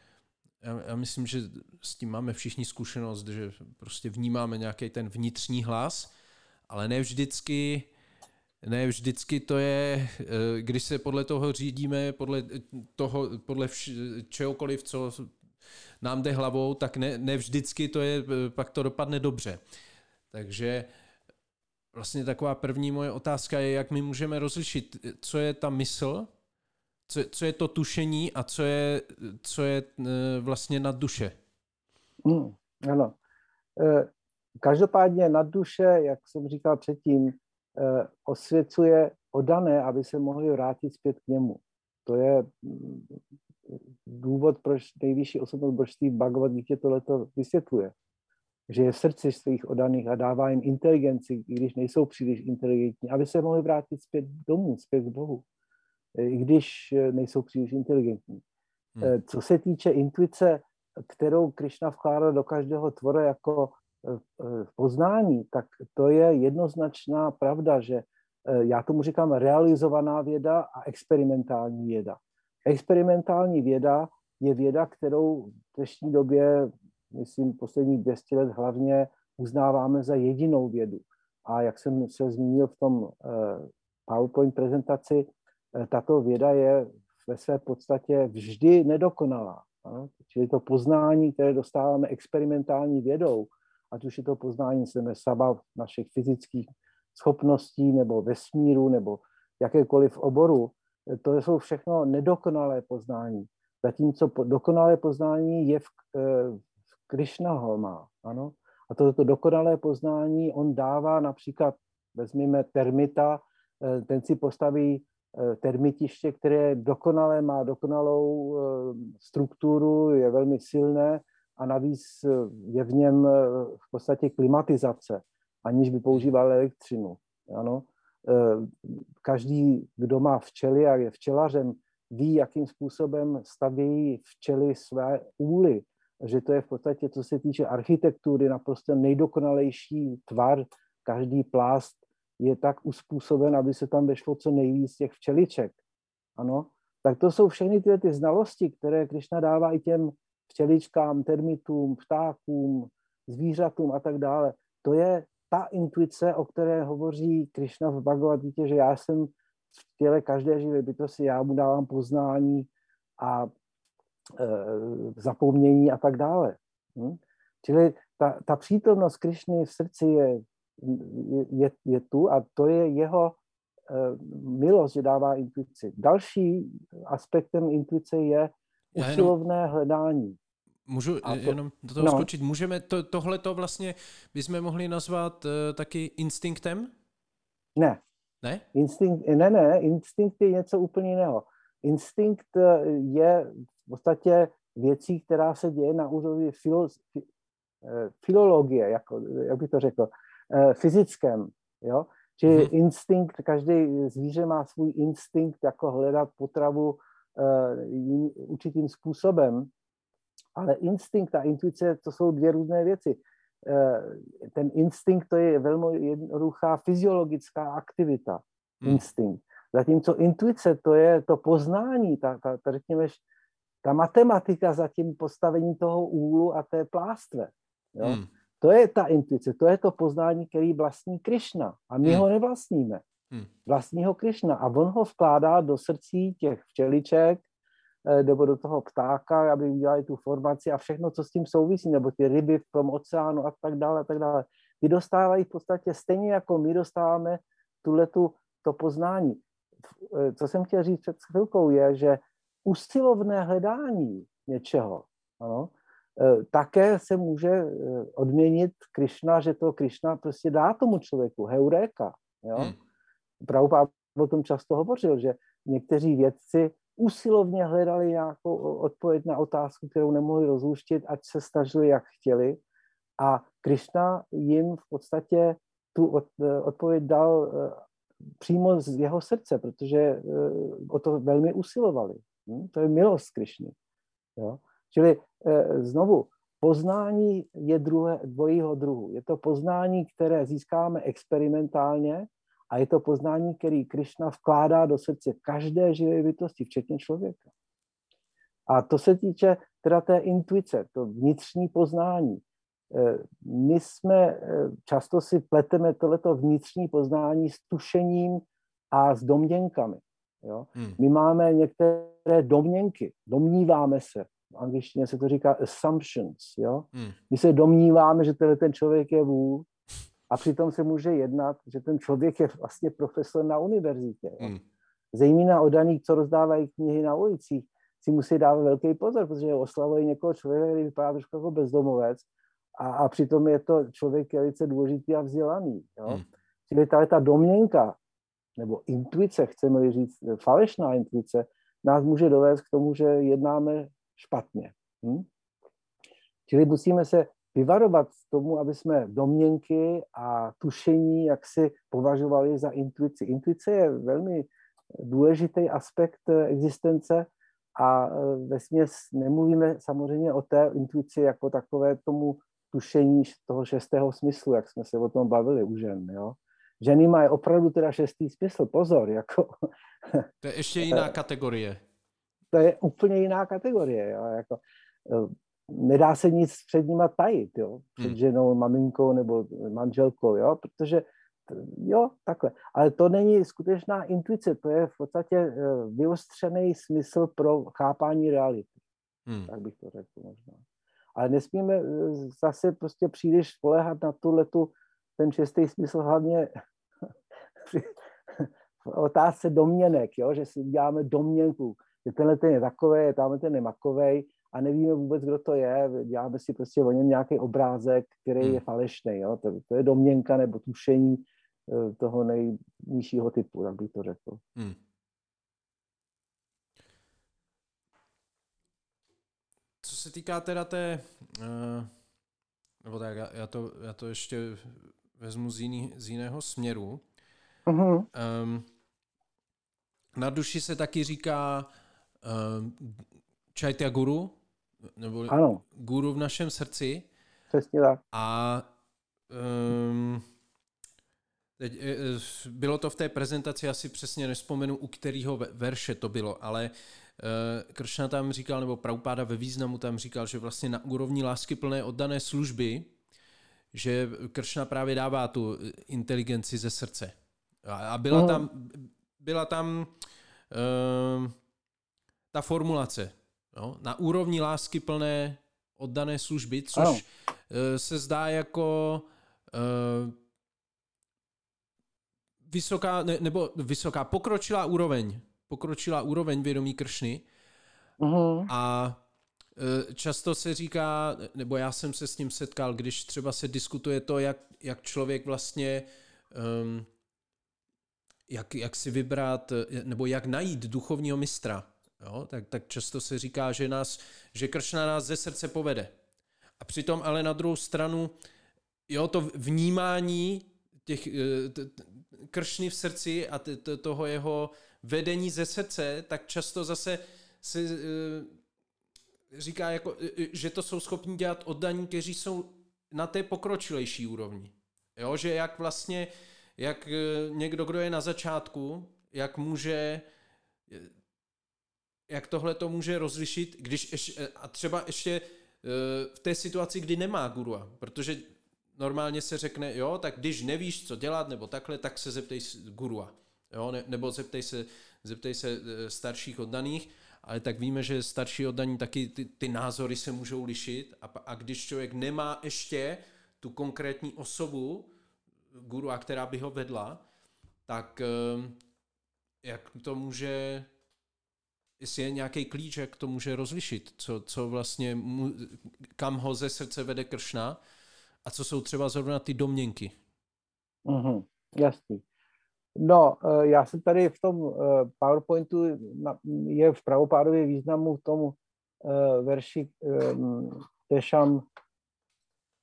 já, já myslím, že s tím máme všichni zkušenost, že prostě vnímáme nějaký ten vnitřní hlas, ale ne vždycky, ne vždycky to je, eh, když se podle toho řídíme, podle toho, podle vš- čehokoliv, co nám jde hlavou, tak ne, ne vždycky to je, eh, pak to dopadne dobře. Takže vlastně taková první moje otázka je, jak my můžeme rozlišit, co je ta mysl co, co je to tušení a co je, co je e, vlastně nad duše? Mm, ano. E, každopádně nad duše, jak jsem říkal předtím, e, osvěcuje odané, aby se mohli vrátit zpět k němu. To je mm, důvod, proč nejvyšší osobnost božství Bhagavad Gita tohleto vysvětluje. Že je v srdci svých odaných a dává jim inteligenci, i když nejsou příliš inteligentní, aby se mohli vrátit zpět domů, zpět k Bohu i když eh, nejsou příliš inteligentní. Hmm. Eh, co se týče intuice, kterou Krishna vkládá do každého tvora jako eh, poznání, tak to je jednoznačná pravda, že já tomu říkám realizovaná věda a experimentální věda. Experimentální věda je věda, kterou v dnešní době, myslím, posledních 200 let hlavně uznáváme za jedinou vědu. A jak jsem se zmínil v tom PowerPoint prezentaci, Eh, tato věda je ve své podstatě vždy nedokonalá. Čili to poznání, které dostáváme experimentální vědou, ať už je to poznání jsme sama našich fyzických schopností nebo vesmíru nebo jakékoliv oboru, eh, to jsou všechno nedokonalé poznání. Zatímco dokonalé poznání je v, eh, v Krishna ho má. Ano? A toto dokonalé poznání on dává například, vezměme termita, ten si postaví Eh, termitiště, které dokonale má dokonalou eh, strukturu, je velmi silné a navíc eh, je v něm v podstatě klimatizace, aniž by používal elektřinu. Ano? Každý, kdo má včely a je včelařem, ví, jakým způsobem staví včely své úly, že to je v podstatě, co se týče architektury, naprosto nejdokonalejší tvar. Každý plást je tak uspůsoben, aby se tam vešlo co nejvíc těch včeliček. Ano, tak to jsou všechny ty, ty znalosti, které Krišna dává i těm včeličkám, termitům, ptákům, zvířatům a tak dále. To je ta intuice, o které hovoří Krišna v Bhagavad Gita, že já jsem v těle každé živé bytosti, já mu dávám poznání a e, zapomnění a tak dále. Hm? Čili ta, ta přítomnost Krišny v srdci je je, je tu a to je jeho uh, milost, že dává intuici. Další aspektem intuice je usilovné hledání. Můžu to, jenom do toho no. skočit? Můžeme to, tohle to vlastně bychom mohli nazvat uh, taky instinktem? Ne. Ne? Instinkt, ne, ne, instinkt je něco úplně jiného. Instinkt eh, je v podstatě věcí, která se děje na úrovni filo, filologie, jako, jak bych to řekl. Eh, fyzickém. Jo? Čili mm-hmm. instinkt, každý zvíře má svůj instinkt, jako hledat potravu uh, určitým způsobem, ale instinkt a intuice, to jsou dvě různé věci. Ten instinkt to je velmi jednoduchá fyziologická aktivita. Mm. Instinkt. Zatímco intuice to je to poznání, ta, ta, ta řekněme, ta matematika za tím postavením toho úlu a té plástve. Jo? Mm. To je ta intuice, to je to poznání, který vlastní Krišna. A my hmm. ho nevlastníme. Hmm. Vlastní ho Krišna. A on ho vkládá do srdcí těch včeliček nebo do toho ptáka, aby udělali tu formaci a všechno, co s tím souvisí, nebo ty ryby v tom oceánu a tak dále, a tak dále. Ty dostávají v podstatě stejně jako my dostáváme tuhletu, to poznání. Co jsem chtěl říct před chvilkou je, že usilovné hledání něčeho, ano, také se může odměnit Krišna, že to Krišna prostě dá tomu člověku, heuréka. Jo? Hmm. Prabhupád o tom často hovořil, že někteří vědci usilovně hledali nějakou odpověď na otázku, kterou nemohli rozluštit, ať se snažili, jak chtěli. A Krishna jim v podstatě tu odpověď dal eh, přímo z jeho srdce, protože eh, o to velmi usilovali. Hm? To je milost Krišny. Jo? Čili eh, znovu, poznání je druhé, dvojího druhu. Je to poznání, které získáme experimentálně a je to poznání, který Krishna vkládá do srdce každé živé bytosti, včetně člověka. A to se týče teda té intuice, to vnitřní poznání. Eh, my jsme, eh, často si pleteme tohleto vnitřní poznání s tušením a s domněnkami. Jo? Hmm. My máme některé domněnky, domníváme se, v angličtině se to říká assumptions. Jo? Hmm. My se domníváme, že ten člověk je vůl, a přitom se může jednat, že ten člověk je vlastně profesor na univerzitě. Hmm. Zejména o daných, co rozdávají knihy na ulicích, si musí dávat velký pozor, protože oslavují někoho člověka, který vypadá trošku jako bezdomovec a, a přitom je to člověk velice důležitý a vzdělaný. Jo? Hmm. Čili tady ta domněnka, nebo intuice, chceme říct, falešná intuice, nás může dovést k tomu, že jednáme špatně. Hm? Čili musíme se vyvarovat tomu, aby jsme domněnky a tušení jak si považovali za intuici. Intuice je velmi důležitý aspekt existence a e, ve směs nemluvíme samozřejmě o té intuici jako takové tomu tušení toho šestého smyslu, jak jsme se o tom bavili u žen. Jo? Ženy mají opravdu teda šestý smysl, pozor. Jako, to je ještě jiná kategorie. To je úplně jiná kategorie. Jo? Jako, e, nedá se nic před nima tajit, jo, před hmm. ženou, maminkou nebo manželkou, jo, protože jo, takhle. Ale to není skutečná intuice, to je v podstatě eh, vyostřený smysl pro chápání reality. Hmm. Tak bych to řekl možná. Ale nesmíme eh, zase prostě příliš spolehat na tuhletu, ten čistý smysl hlavně v otázce domněnek, jo, že si uděláme domněnku, že tenhle ten je takový, tamhle ten je makovej, a nevíme vůbec, kdo to je, děláme si prostě o něm nějaký obrázek, který hmm. je falešný, jo? To, to je domněnka nebo tušení eh, toho nejnižšího typu, tak bych to řekl. Hmm. Co se týká teda té, uh, nebo tak, já, já, to, já to ještě vezmu z, jiný, z jiného směru. Uh-huh. Um, na duši se taky říká um, Chaitya Guru, nebo ano. guru v našem srdci. Přesně tak. A um, teď, e, e, bylo to v té prezentaci, asi přesně nespomenu, u kterého verše to bylo, ale uh, Kršna tam říkal, nebo Praupáda ve významu tam říkal, že vlastně na úrovni lásky plné oddané služby, že Kršna právě dává tu inteligenci ze srdce. A, a byla, uh tam, byla tam uh, ta formulace, Jo? Na úrovni lásky plné oddané služby, což ano. Eh, se zdá jako uh, vysoká, ne, nebo vysoká, pokročilá úroveň, pokročilá úroveň vědomí kršny. Uh-huh. A uh, často se říká, nebo já jsem se s tím setkal, když třeba se diskutuje to, jak, jak člověk vlastně um, jak, jak si vybrat, nebo jak najít duchovního mistra. Jo? Tak, tak často se říká, že, nás, že Kršna nás ze srdce povede. A přitom ale na druhou stranu jo, to vnímání těch eh, kršny v srdci a toho jeho vedení ze srdce, tak často zase se eh, říká, jako, eh, že to jsou schopni dělat oddaní, kteří jsou na té pokročilejší úrovni. Jo, že jak vlastně, jak někdo, kdo je na začátku, jak může jak tohle to může rozlišit, když ještě, a třeba ještě eh, v té situaci, kdy nemá gurua, protože normálně se řekne, jo, tak když nevíš, co dělat, nebo takhle, tak se zeptej gurua, jo, ne, nebo zeptej se, zeptej se eh, starších oddaných, ale tak víme, že starší oddaní taky ty, ty názory se můžou lišit a, a když člověk nemá ještě tu konkrétní osobu, guru, a která by ho vedla, tak ehm, jak to může, jestli je nějaký klíč, jak to může rozlišit, co, co vlastně, mu, kam ho ze srdce vede Kršna a co jsou třeba zrovna ty domněnky. Mm-hmm, jasný. No, eh, já jsem tady v tom eh, PowerPointu, je v pravopádově významu v tom eh, verši Tešam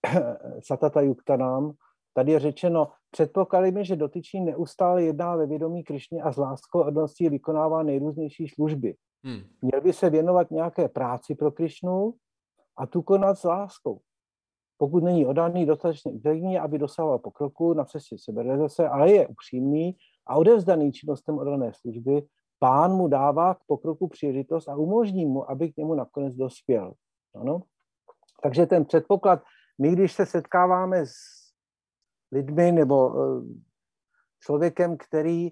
Satata Yuktanám, tady je řečeno, předpokladejme, že dotyčný neustále jedná ve vědomí Krišně a z láskou odností vykonává nejrůznější služby. Hmm. Měl by se věnovat nějaké práci pro Krišnu a tu konat s láskou pokud není odaný dostatečně inteligentní, aby dosahoval pokroku na cestě seberealizace, ale je upřímný a odevzdaný činnostem odané služby, pán mu dává k pokroku příležitost a umožní mu, aby k němu nakonec dospěl. Ano? Takže ten předpoklad, my když se setkáváme s lidmi nebo eh, člověkem, který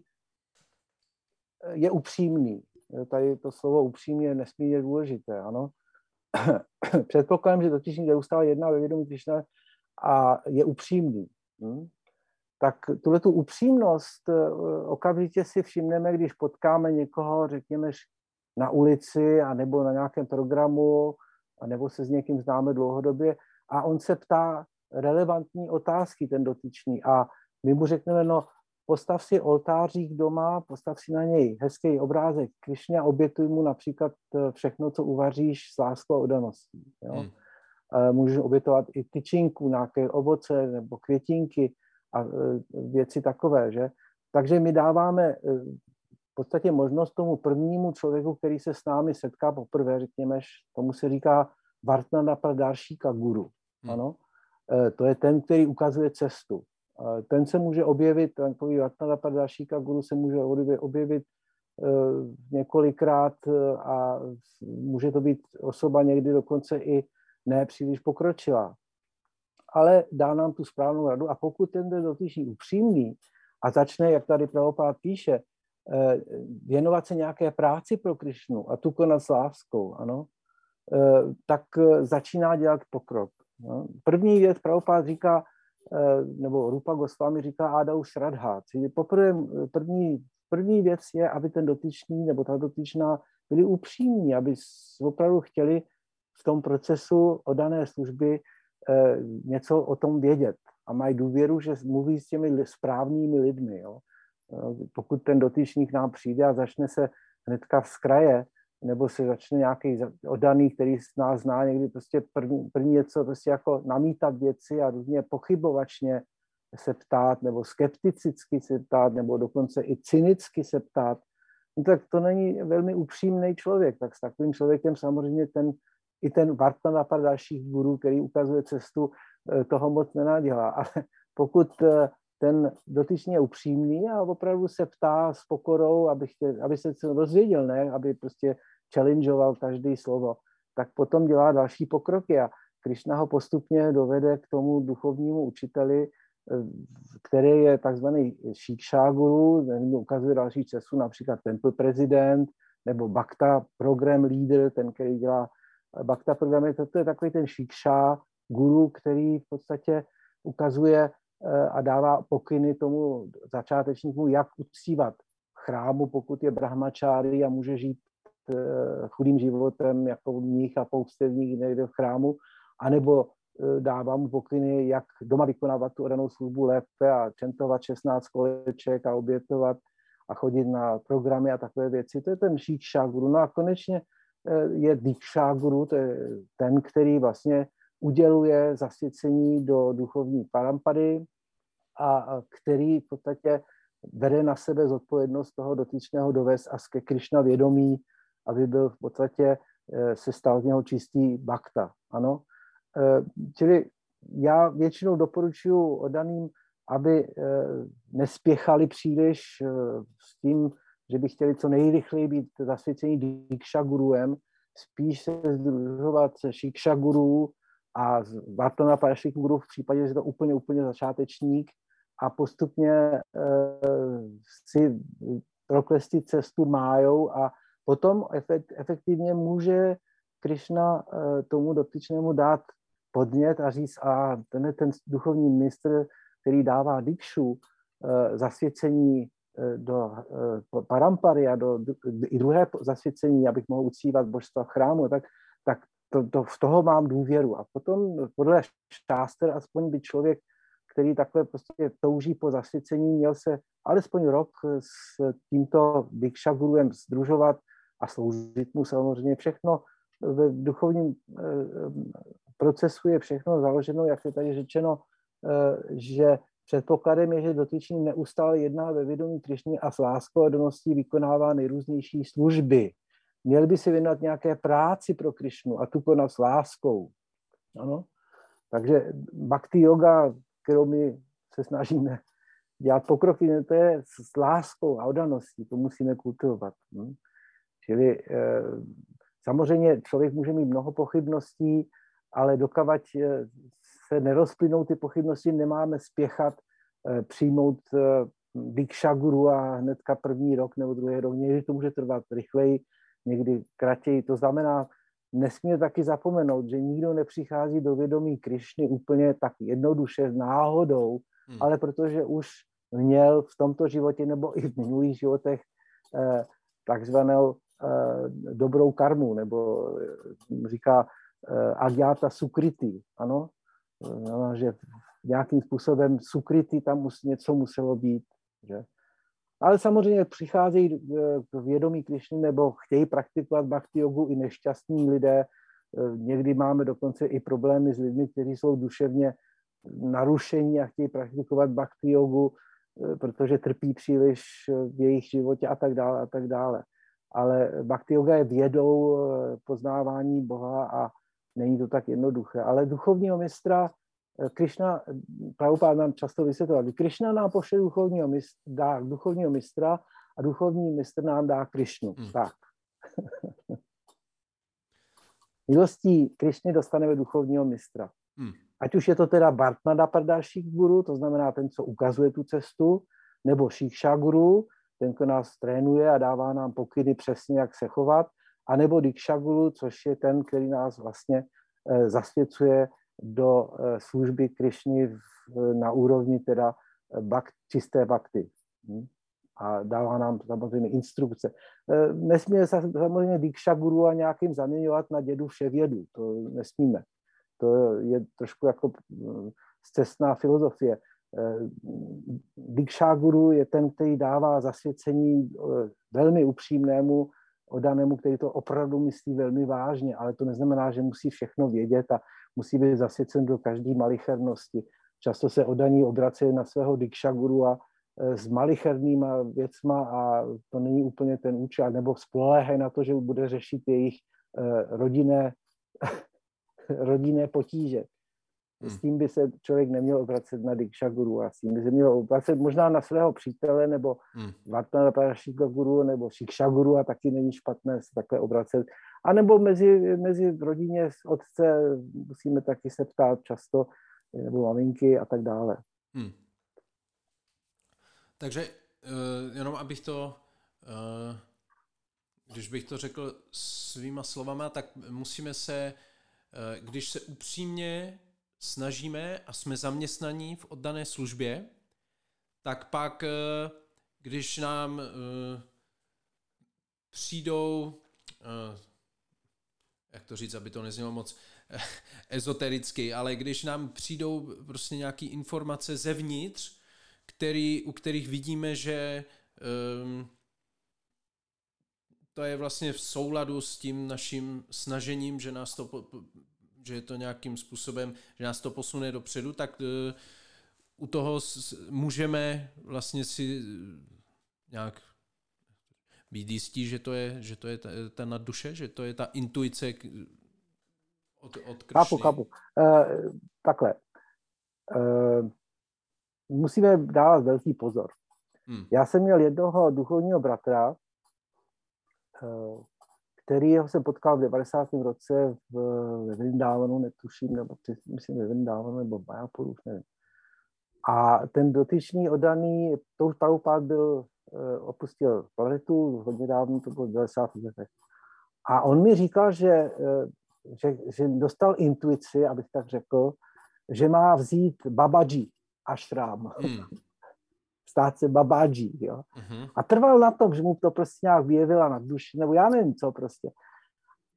je upřímný, tady to slovo upřímný je nesmírně důležité, ano, předpokladem, že totiž neustále jedná ve vědomí Krišna a je upřímný. Hm? Tak tuhle tu upřímnost eh, okamžitě si všimneme, když potkáme někoho, řekněme, na ulici a nebo na nějakém programu, a nebo se s někým známe dlouhodobě a on se ptá relevantní otázky, ten dotyčný. A my mu řekneme, no postav si oltářík doma, postav si na něj hezký obrázek Krišně a obětuj mu například eh, všechno, co uvaříš s láskou a odaností. Jo? Hmm. Můžu obětovat i tyčinku, nějaké ovoce nebo květinky a eh, věci takové, že? Takže my dáváme eh, v podstatě možnost tomu prvnímu člověku, který se s námi setká poprvé, řekněme, tomu se říká Vartnana Pradaršíka guru. Hmm. Ano? To je ten, který ukazuje cestu. Ten se může objevit, takový Ratnada Pardašíka guru se může objevit eh, několikrát eh, a může to být osoba někdy dokonce i ne příliš pokročilá. Ale dá nám tu správnou radu a pokud ten dotyčný upřímný a začne, jak tady Prabhupád píše, eh, věnovat se nějaké práci pro Krišnu a tu konat s láskou, ano, tak začíná dělat pokrok. No. První věc Prabhupád říká, Eh, nebo Rupa Goswami říká Adau Shradha. Čili poprvé, první, první věc je, aby ten dotyčný nebo ta dotyčná byli upřímní, aby opravdu chtěli v tom procesu odané služby eh, něco o tom vědět a mají důvěru, že mluví s těmi správnými lidmi. Jo. Eh, pokud ten dotyčník nám přijde a začne se hnedka z kraje nebo se začne nějaký oddaný, který z nás zná, někdy prostě první, první něco prostě jako namítat věci a různě pochybovačně se ptát, nebo skepticicky se ptát, nebo dokonce i cynicky se ptát, no tak to není velmi upřímný člověk. Tak s takovým člověkem samozřejmě ten, i ten Vartman a pár dalších gurů, který ukazuje cestu, eh, toho moc nenadělá. Ale pokud eh, ten dotyčný je upřímný a opravdu se ptá s pokorou, aby, chtěl, aby se dozvěděl, ne? aby prostě challengeoval každý slovo, tak potom dělá další pokroky a Krišna ho postupně dovede k tomu duchovnímu učiteli, eh, který je takzvaný Shikshaguru, ukazuje další cestu, například Temple President nebo Bhakta Program Leader, ten, který dělá eh, Bhakta programy, to je takový ten Shiksha guru, který v podstatě ukazuje a dává pokyny tomu začátečníku, jak uctívat chrámu, pokud je brahmačáry a může žít Eh, chudým životem jako mních a poustevník někde v chrámu, anebo eh, dává mu pokyny, jak doma vykonávat tu danou službu lépe a čentovat 16 koleček a obětovat a chodit na programy a takové věci. To je ten Shiksha Guru. No a konečně eh, je Diksha Guru, to je ten, který vlastně uděluje zasvěcení do duchovní parampady a který v podstatě vede na sebe zodpovědnost toho dotyčného dovést a ke Krišna vědomí aby byl v podstatě, eh, se stal z něho čistý bakta. Ano? Eh, čili já většinou doporučuji odaným, aby eh, nespěchali příliš s tím, že by chtěli co nejrychleji být zasvěcení Diksha Guruem, spíš se združovat se Shiksha Guru a Vartana Parashik Guru v případě, že je to úplně, úplně začátečník a postupně si proklestit cestu májou a potom efektivně může Krishna tomu dotyčnému dát podnět a říct, a ten ten duchovní mistr, který dává dikšu, zasvěcení do parampary a do, i druhé zasvěcení, abych mohl uctívat božstva v chrámu, tak, tak to, to, v toho mám důvěru. A potom podle šáster aspoň by člověk, který takhle prostě touží po zasvěcení, měl se alespoň rok s tímto Dikshaguruem združovat a sloužit mu samozřejmě všechno. Ve duchovním eh, procesu je všechno založeno, jak je tady řečeno, eh, že Předpokladem je, že dotyčný neustále jedná ve vědomí Krišny a s láskou a doností vykonává nejrůznější služby. Měl by si věnovat nějaké práci pro Krišnu a tu konat s láskou. Ano? Takže bhakti yoga, kterou my se snažíme dělat pokroky, to je s láskou a odaností, to musíme kultivovat. Hm? Čili eh, samozřejmě člověk může mít mnoho pochybností, ale dokavať eh, se nerozplynou ty pochybnosti, nemáme spěchat eh, přijmout Diksha Guru a hnedka první rok nebo druhý rok. Někdy to může trvat rychleji, někdy kratěji. To znamená, nesmíme taky zapomenout, že nikdo nepřichází do vědomí Krišny úplně tak jednoduše, náhodou, hmm. ale protože už měl v tomto životě nebo i v minulých životech eh, takzvanou eh, dobrou karmu, nebo eh, říká eh, agyata sukriti, ano, znamená, že nějakým způsobem sukrity tam mus, něco muselo být. Že? Ale samozřejmě přicházejí k vědomí Krišny nebo chtějí praktikovat bhakti jogu i nešťastní lidé. Někdy máme dokonce i problémy s lidmi, kteří jsou duševně narušení a chtějí praktikovat bhakti jogu, protože trpí příliš v jejich životě a tak dále a tak dále. Ale bhakti yoga je vědou poznávání Boha a není to tak jednoduché. Ale duchovního mistra eh, Krišna, Prabhupád nám často vysvětloval, Krišna nám pošle duchovního mistra, dá duchovního mistra a duchovní mistr nám dá Krišnu. Hmm. Tak. Milostí Krišny dostaneme duchovního mistra. Hmm. Ať už je to teda Bartnada Pardashik guru, to znamená ten, co ukazuje tu cestu, nebo Shiksha guru, ten, kdo nás trénuje a dává nám pokyny přesně, jak se chovat, anebo Dikshaguru, což je ten, který nás vlastně eh, zasvěcuje do eh, služby Krišny na úrovni teda eh, bak, čisté bakty. Hm? A dává nám samozřejmě instrukce. Nesmíme samozřejmě Dikshaguru a nějakým zaměňovat na dědu vševědu. To nesmíme. To je trošku jako cestná filozofie. Dikshaguru je ten, který dává zasvěcení velmi upřímnému odanému, který to opravdu myslí velmi vážně, ale to neznamená, že musí všechno vědět a musí být zasvěcen do každé malichernosti. Často se odaní obracejí na svého dikšaguru a e, s malichernýma věcma a to není úplně ten účel, nebo spoléhají na to, že bude řešit jejich e, rodinné, rodinné potíže. S hmm. tím by se člověk neměl obracet na Diksha Guru a s tím by se měl obracet možná na svého přítele nebo hmm. Vatnana Parashika Guru nebo Shiksha Guru a taky není špatné se takhle obracet. A nebo mezi, mezi rodině otce musíme taky se ptát často, nebo maminky a tak dále. Hmm. Takže uh, jenom abych to, uh, když bych to řekl svýma slovama, tak musíme se, uh, když se upřímně snažíme a jsme zaměstnaní v oddané službě, tak pak, eh, když nám eh, přijdou, eh, jak to říct, aby to neznělo moc ezotericky, ale když nám přijdou prostě nějaké informace zevnitř, který, u kterých vidíme, že um, to je vlastně v souladu s tím naším snažením, že nás to že je to nějakým způsobem, že nás to posune dopředu, tak uh, u toho můžeme vlastně si nějak být jistí, že to je, že to je ta, ta nadduše, že to je ta intuice od, od Kršny. Kapu, kapu. Uh, takhle. Uh, musíme dávat velký pozor. Hmm. Já jsem měl jednoho duchovního bratra, uh, který jsem potkal v 90. roce v, ve Vrindávanu, netuším, nebo myslím ve Vrindávanu, nebo v Majapuru, nevím. A ten dotyčný odaný, to už Prabhupád byl opustil planetu, hodně dávno, to bylo v 90. letech. A on mi říkal, že, že, že dostal intuici, abych tak řekl, že má vzít Babaji ašrám. Hmm. Stát se Babaji, jo. Uh-huh. A trval na tom, že mu to prostě nějak vyjevila na duši, nebo já nevím co prostě.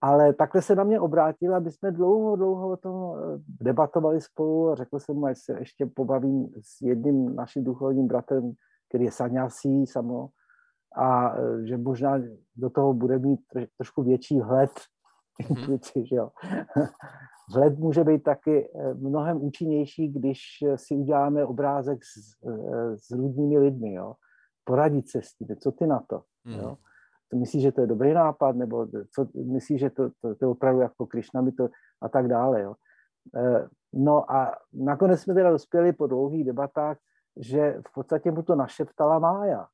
Ale takhle se na mě obrátil, aby jsme dlouho, dlouho o tom eh, debatovali spolu a řekl jsem mu, ať se ještě pobavím s jedním naším duchovním bratrem, který je saňasí samo, a eh, že možná do toho bude mít trošku větší hled, mm-hmm. že jo. Vhled může být taky eh, mnohem účinnější, když si uděláme obrázek s, s různými lidmi, jo. Poradit se s tím, co ty na to, jo. To myslíš, že to je dobrý nápad, nebo co myslíš, že to, to, to je opravdu jako Krišna mi to a tak dále, jo. No a nakonec jsme teda dospěli po dlouhých debatách, že v podstatě mu to našeptala Mája.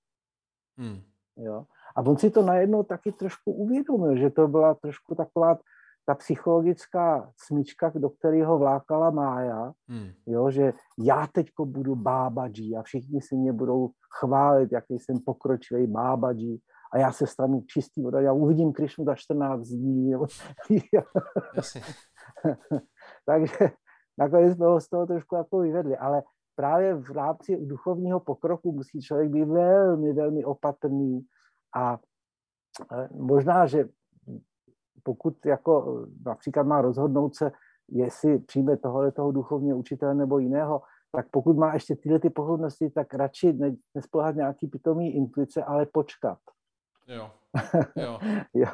Hmm. Jo? A on si to najednou taky trošku uvědomil, že to byla trošku taková ta psychologická smyčka, do které ho vlákala Mája, hmm. jo, že já teďko budu bábadží a všichni si mě budou chválit, jaký jsem pokročilý bábadží a já se stanu čistý voda, já uvidím Krišnu za 14 dní. Takže nakonec jsme ho z toho trošku jako vyvedli, ale právě v rámci duchovního pokroku musí člověk být velmi, velmi opatrný a e, možná, že pokud jako například má rozhodnout se, jestli přijme tohle toho duchovního učitele nebo jiného, tak pokud má ještě tyhle ty pohodnosti, tak radši ne, nespolehat nějaký pitomý intuice, ale počkat. Jo. Jo. jo.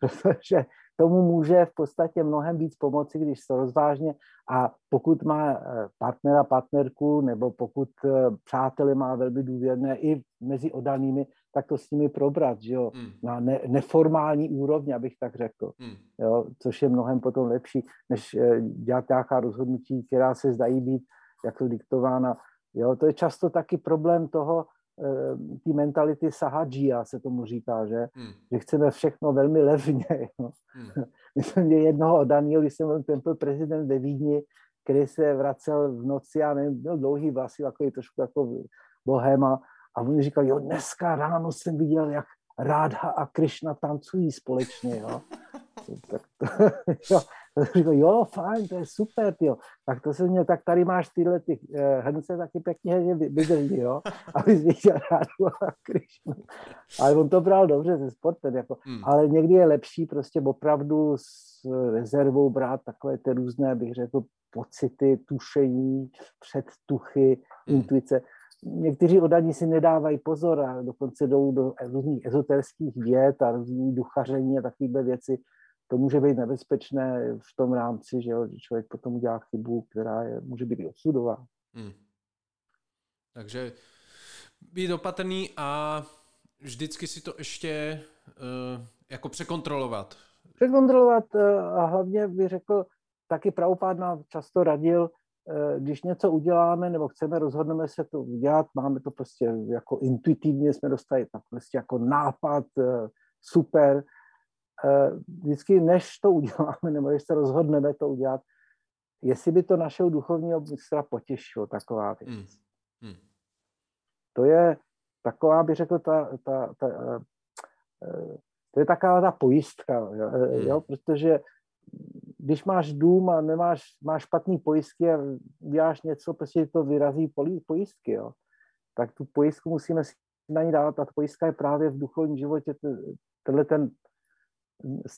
Protože tomu může v podstatě mnohem víc pomoci, když se rozvážně a pokud má eh, partnera, partnerku, nebo pokud přáteli má velmi důvěrné i mezi odanými, tak to s nimi probrat, že jo, mm. na ne, neformální úrovni, abych tak řekl, mm. jo, což je mnohem potom lepší, než eh, dělat nějaká rozhodnutí, která se zdají být jako diktována. Jo, to je často taky problém toho, Eh, té mentality sahadžia se tomu říká, že, hmm. že chceme všechno velmi levně. Jo. Hmm. Myslím, že jednoho Daniel, když jsem ten byl prezident ve Vídni, který se vracel v noci a nevím, měl dlouhý vlasy, jako je trošku jako bohema, a on říkal, jo, dneska ráno jsem viděl, jak Rádha a Krishna tancují společně, jo. tak to, jo, říkal, jo, fajn, to je super, jo. Tak to se mě, tak tady máš tyhle ty eh, hrnce taky pěkně vydrží, jo, aby jsi viděl Rádhu a Krishna. Ale on to bral dobře ze sportem, jako, hmm. ale někdy je lepší prostě opravdu s rezervou brát takové ty různé, bych řekl, pocity, tušení, předtuchy, hmm. intuice někteří odaní si nedávají pozor a dokonce jdou do různých ezoterských věd a různých duchaření a takovéhle věci. To může být nebezpečné v tom rámci, že, jo, že člověk potom udělá chybu, která je, může být osudová. Hmm. Takže být opatrný a vždycky si to ještě uh, jako překontrolovat. Překontrolovat uh, a hlavně bych řekl, taky Prabhupád nám často radil, když něco uděláme nebo chceme, rozhodneme se to udělat, máme to prostě jako intuitivně jsme dostali tak prostě jako nápad, eh, super. Eh, vždycky, než to uděláme, nebo než se rozhodneme to udělat, jestli by to našeho duchovního mistra potěšilo, taková věc. Hmm. Hmm. To je taková, bych řekl, ta, ta, ta, to je taková ta pojistka, jo, hmm. jo protože když máš dům a nemáš, máš špatný pojistky a děláš něco, prostě to vyrazí pojistky, jo. Tak tu pojistku musíme si na ní dát a ta pojistka je právě v duchovním životě tenhle ten,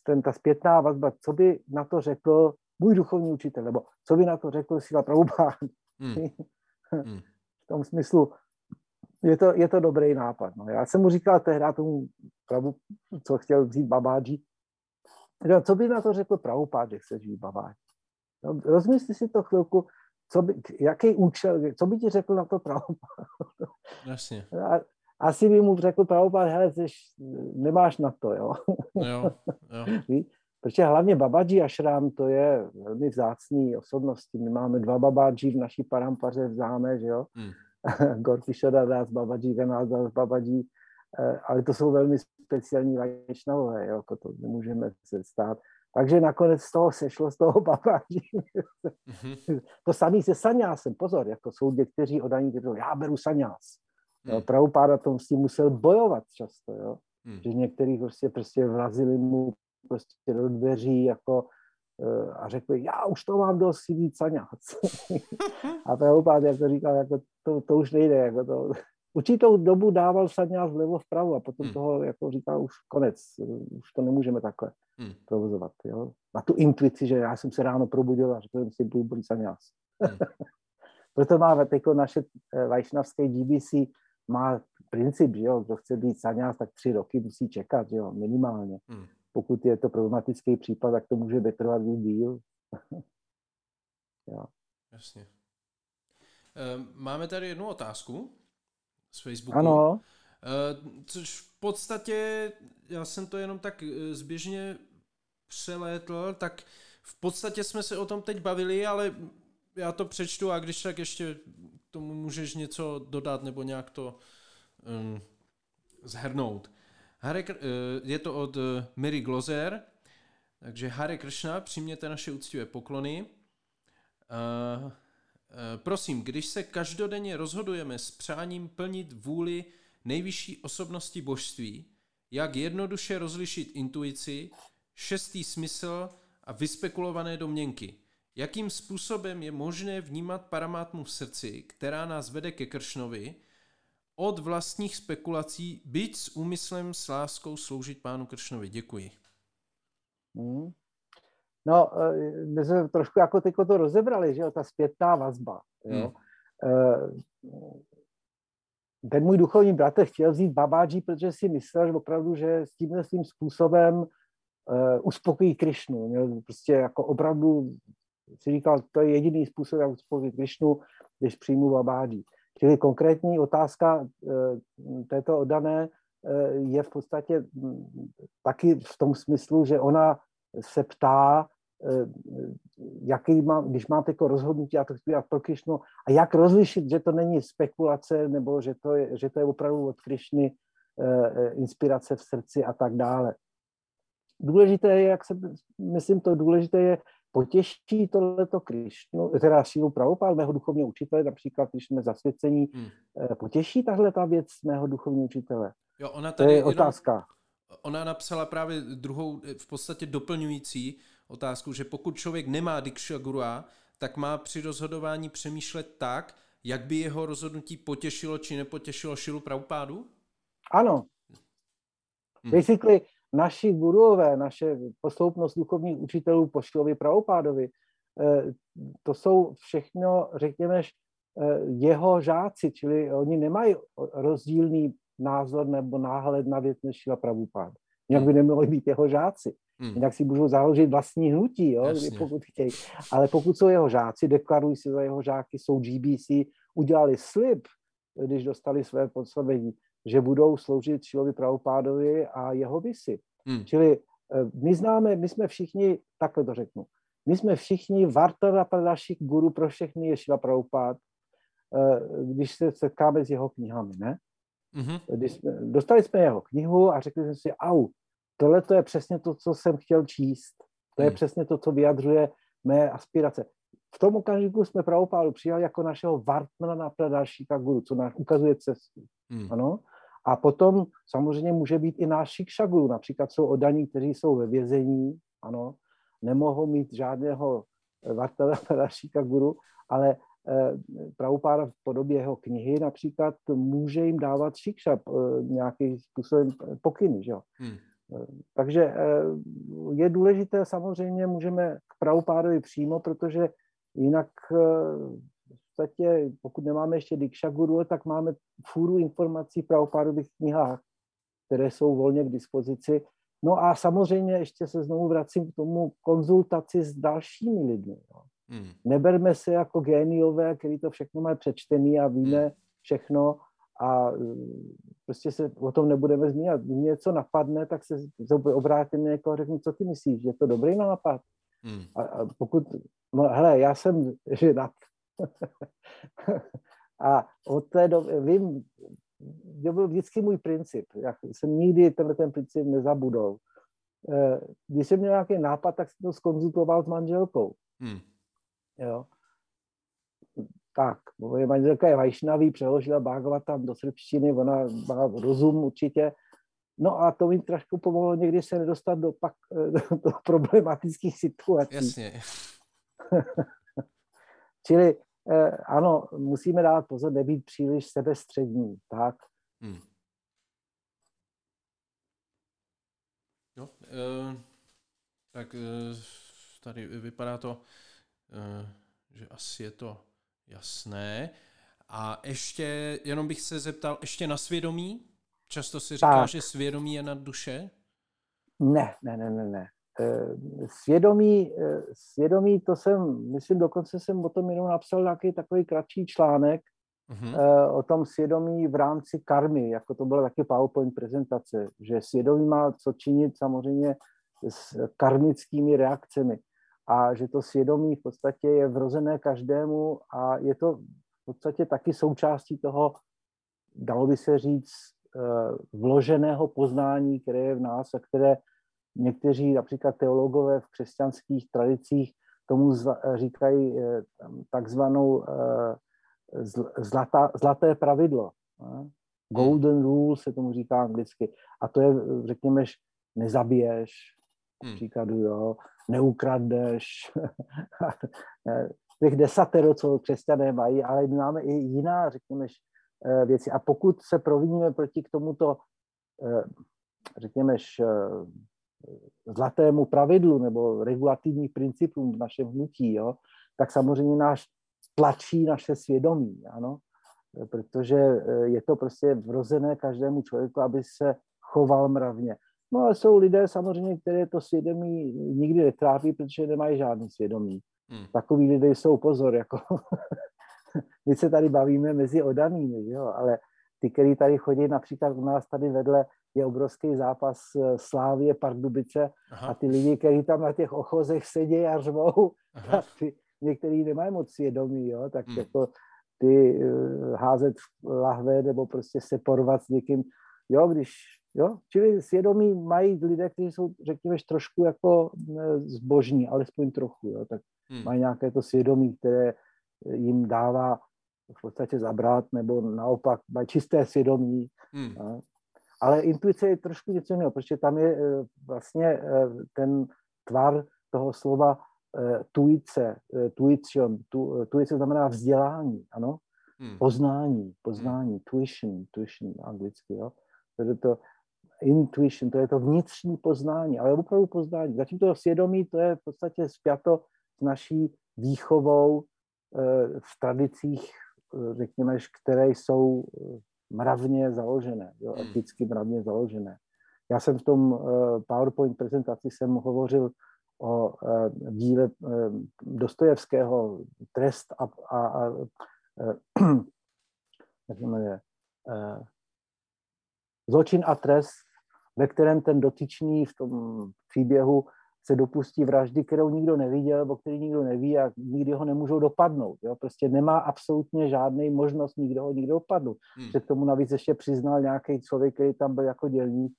ten, ta zpětná vazba, co by na to řekl můj duchovní učitel, nebo co by na to řekl Sila Prabhupád. Hmm. hmm. v tom smyslu, je to, je to dobrý nápad. No. Já jsem mu říkal tehdy tomu Prabhu, co chtěl vzít babáži, No, co by na to řekl Prabhupád, že chceš baváč? No, rozmysli si to chvilku, co by, jaký účel, co by ti řekl na to Prabhupád? Jasně. Asi by mu řekl Prabhupád, hele, jsi, nemáš na to, jo? jo, jo. Protože hlavně Babaji Ashram to je velmi vzácný osobnosti. My máme dva Babaji v naší parampaře v záme, že jo? Hmm. Gorky Shodadas, Babaji Ganaldas, Babaji Eh, ale to jsou velmi speciální vajšnavové, jo, jako to nemůžeme se stát. Takže nakonec z toho sešlo, z toho babáži. Mm-hmm. to samý se saňásem, pozor, jako jsou někteří odaní, kteří já beru saňás. Hmm. Prabhupáda tom s tím musel bojovat často, jo. Hmm. Že některých prostě, prostě vrazili mu prostě do dveří jako eh, a řekli, já už to mám dost víc a Prabhupád jako říkal, jako to, to už nejde, jako to, určitou dobu dával sadňář vlevo vpravo a potom hmm. toho jako říkal už konec, už to nemůžeme takhle hmm. provozovat. Jo? Na tu intuici, že já jsem se ráno probudil a řekl jsem si, budu být sadňář. Hmm. Proto má teď naše eh, vajšnavské GBC má princip, že jo, kdo chce být sadňář, tak tři roky musí čekat, že jo, minimálně. Hmm. Pokud je to problematický případ, tak to může vytrvat i díl. jo. Jasně. Ehm, máme tady jednu otázku z Facebooku. Ano. Uh, což v podstatě, já jsem to jenom tak eh, zběžně přelétl, tak v podstatě jsme se o tom teď bavili, ale já to přečtu a když tak ještě tomu můžeš něco dodat nebo nějak to um, zhrnout. Hare, uh, je to od Mary Glozer, takže Hare Krishna, přijměte naše úctivé poklony. Uh, Eh, prosím, když se každodenně rozhodujeme s přáním plnit vůli nejvyšší osobnosti božství, jak jednoduše rozlišit intuici, šestý smysl a vyspekulované domněnky. Jakým způsobem je možné vnímat paramátmu v srdci, která nás vede ke Kršnovi, od vlastních spekulací, byť s úmyslem s láskou sloužit pánu Kršnovi. Děkuji. Hmm. No, eh, my jsme trošku jako tyko to rozebrali, že jo, ta zpětná vazba. Jo. Hmm. Ten můj duchovní bratr chtěl vzít babáží, protože si myslel, že opravdu, že s tímhle svým způsobem uh, uspokojí Krišnu. Měl prostě jako opravdu si říkal, to je jediný způsob, jak uspokojit Krišnu, když přijmu babáží. Čili konkrétní otázka uh, této oddané uh, je v podstatě hm, taky v tom smyslu, že ona se ptá, Eh, jaký mám, když máte jako rozhodnutí a to chci pro Krišnu, a jak rozlišit, že to není spekulace, nebo že to je, že to je opravdu od Krišny eh, eh, inspirace v srdci a tak dále. Důležité je, jak se, myslím, to důležité je, potěší tohleto Krišnu, teda sílu pravopál, mého duchovního učitele, například, když jsme zasvěcení, hmm. potěší tahle ta věc mého duchovního učitele? Jo, ona tady to je otázka. Jenom, ona napsala právě druhou, v podstatě doplňující, otázku, že pokud člověk nemá Diksha Gurua, tak má při rozhodování přemýšlet tak, jak by jeho rozhodnutí potěšilo či nepotěšilo Šilu Prabhupádu? Ano. Hmm. Basically, naši guruové, naše posloupnost duchovních učitelů po Šilovi Prabhupádovi, eh, to jsou všechno, řekněme, eh, jeho žáci, čili oni nemají rozdílný názor nebo náhled na věc než Šila Prabhupád. Jak by nemohli být jeho žáci. Hmm. Jinak si můžou založit vlastní hnutí, jo, pokud chtějí. Ale pokud jsou jeho žáci, deklarují si za jeho žáky, jsou GBC, udělali slib, když dostali své podslavení, že budou sloužit Šilovi Pravopádovi a jeho visy. Hmm. Čili eh, my známe, my jsme všichni, takhle to řeknu, my jsme všichni Vartara Pradašik guru pro všechny je Šila Pravopád, eh, když se setkáme s jeho knihami, ne? Mm-hmm. Když jsme, dostali jsme jeho knihu a řekli jsme si, au, tohle to je přesně to, co jsem chtěl číst. To je hmm. přesně to, co vyjadřuje mé aspirace. V tom okamžiku jsme pravopálu přijali jako našeho Vartmana na další guru, co nám ukazuje cestu. Hmm. Ano? A potom samozřejmě může být i náš šikšaguru, například jsou odaní, kteří jsou ve vězení, ano, nemohou mít žádného Vartmana Pradaršíka guru, ale eh, Prabhupáda v podobě jeho knihy například může jim dávat šikša, eh, nějakým způsobem pokyny, že jo. Hmm. Takže eh, je důležité, samozřejmě můžeme k Prabhupádovi přímo, protože jinak eh, v podstatě, pokud nemáme ještě Diksha Guru, tak máme fůru informací v Prabhupádových knihách, které jsou volně k dispozici. No a samozřejmě ještě se znovu vracím k tomu konzultaci s dalšími lidmi. Jo. Hmm. Neberme se jako géniové, který to všechno mají přečtený a víme hmm. všechno, a prostě se o tom nebudeme zmínit. Když mě něco napadne, tak se obrátím někoho a řeknu, co ty myslíš, je to dobrý nápad? Hmm. A, a pokud, no hele, já jsem ženat. a od té doby, vím, to byl vždycky můj princip. Já jsem nikdy tenhle ten princip nezabudol. Eh, když jsem měl nějaký nápad, tak jsem to skonzultoval s manželkou. Hmm. Jo tak, moje manželka je vajšnavý, přeložila Bhagavatam do srbštiny, ona má rozum určitě. No a to mi trošku pomohlo někdy se nedostat do, pak, do problematických situací. Jasně. Čili eh, ano, musíme dát pozor, nebýt příliš sebestřední, tak? Hmm. Jo, eh, tak eh, tady vypadá to, eh, že asi je to jasné. A ještě, jenom bych se zeptal, ještě na svědomí? Často si říká, tak. že svědomí je nad duše? Ne, ne, ne, ne, ne. Eh, svědomí, eh, svědomí, to jsem, myslím, dokonce jsem o tom jenom napsal nějaký takový kratší článek uh-huh. o tom svědomí v rámci karmy, jako to byla taky PowerPoint prezentace, že svědomí má co činit samozřejmě s karmickými reakcemi a že to svědomí v podstatě je vrozené každému a je to v podstatě taky součástí toho, dalo by se říct, vloženého poznání, které je v nás a které Někteří například teologové v křesťanských tradicích tomu říkají eh, takzvanou eh, zlatá, zlaté pravidlo. Golden rule se tomu říká anglicky. A to je, řekněme, nezabiješ, hmm. příkladu, jo, neukradneš, těch desatero, co křesťané mají, ale my máme i jiná, řekněme, eh, věci. A pokud se proviníme proti k tomuto, řekněme, zlatému pravidlu nebo regulativních principům v našem hnutí, jo, tak samozřejmě náš tlačí naše svědomí, ano, protože eh, je to prostě vrozené každému člověku, aby se choval mravně. No ale jsou lidé samozřejmě, které to svědomí nikdy netrápí, protože nemají žádný svědomí. Hmm. Takový lidé jsou pozor, jako my se tady bavíme mezi odanými, jo, ale ty, který tady chodí například u nás tady vedle je obrovský zápas eh, Slávě Pardubice Aha. a ty lidi, kteří tam na těch ochozech sedí a řvou, a ty, některý nemají moc svědomí, jo, tak hmm. jako ty uh, házet lahve nebo prostě se porvat s někým, jo, když, jo, čili svědomí mají lidé, kteří jsou, řekněme, trošku jako eh, zbožní, alespoň trochu, jo, tak hmm. mají nějaké to svědomí, které jim dává v podstatě zabrat, nebo naopak mají čisté svědomí. Hmm. Ale intuice je trošku něco jiného, protože tam je eh, vlastně eh, ten tvar toho slova eh, tuice, tuition, tu, tuice znamená vzdělání, ano? Hmm. Poznání, poznání, hmm. tuition, tuition anglicky, jo? To to intuition, to je to vnitřní poznání, ale opravdu poznání. Zatím to svědomí, to je v podstatě spjato s naší výchovou v tradicích, řekněme, které jsou mravně založené, jo, hmm. eticky mravně založené. Já jsem v tom PowerPoint prezentaci jsem hovořil o díle Dostojevského Trest a, a, a uh, jak se jmenuje, Zločin a trest, ve kterém ten dotyčný v tom příběhu se dopustí vraždy, kterou nikdo neviděl, nebo který nikdo neví a nikdy ho nemůžou dopadnout. Jo? Prostě nemá absolutně žádný možnost nikdo ho nikdo dopadnout. Hmm. Se k tomu navíc ještě přiznal nějaký člověk, který tam byl jako dělník,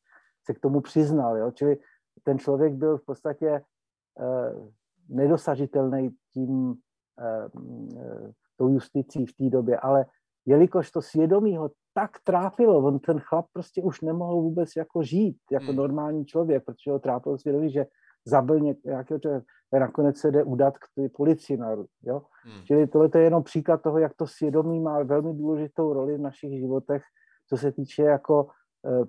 se k tomu přiznal. Jo? Čili ten člověk byl v podstatě eh, nedosažitelný tím eh, eh, tou justicí v té době, ale jelikož to svědomí ho tak trápilo, on ten chlap prostě už nemohl vůbec jako žít jako hmm. normální člověk, protože ho trápilo svědomí, že zabil nějakého člověka, nakonec se jde udat k té policii národu. Jo? Hmm. Čili tohle je jenom příklad toho, jak to svědomí má velmi důležitou roli v našich životech, co se týče jako eh,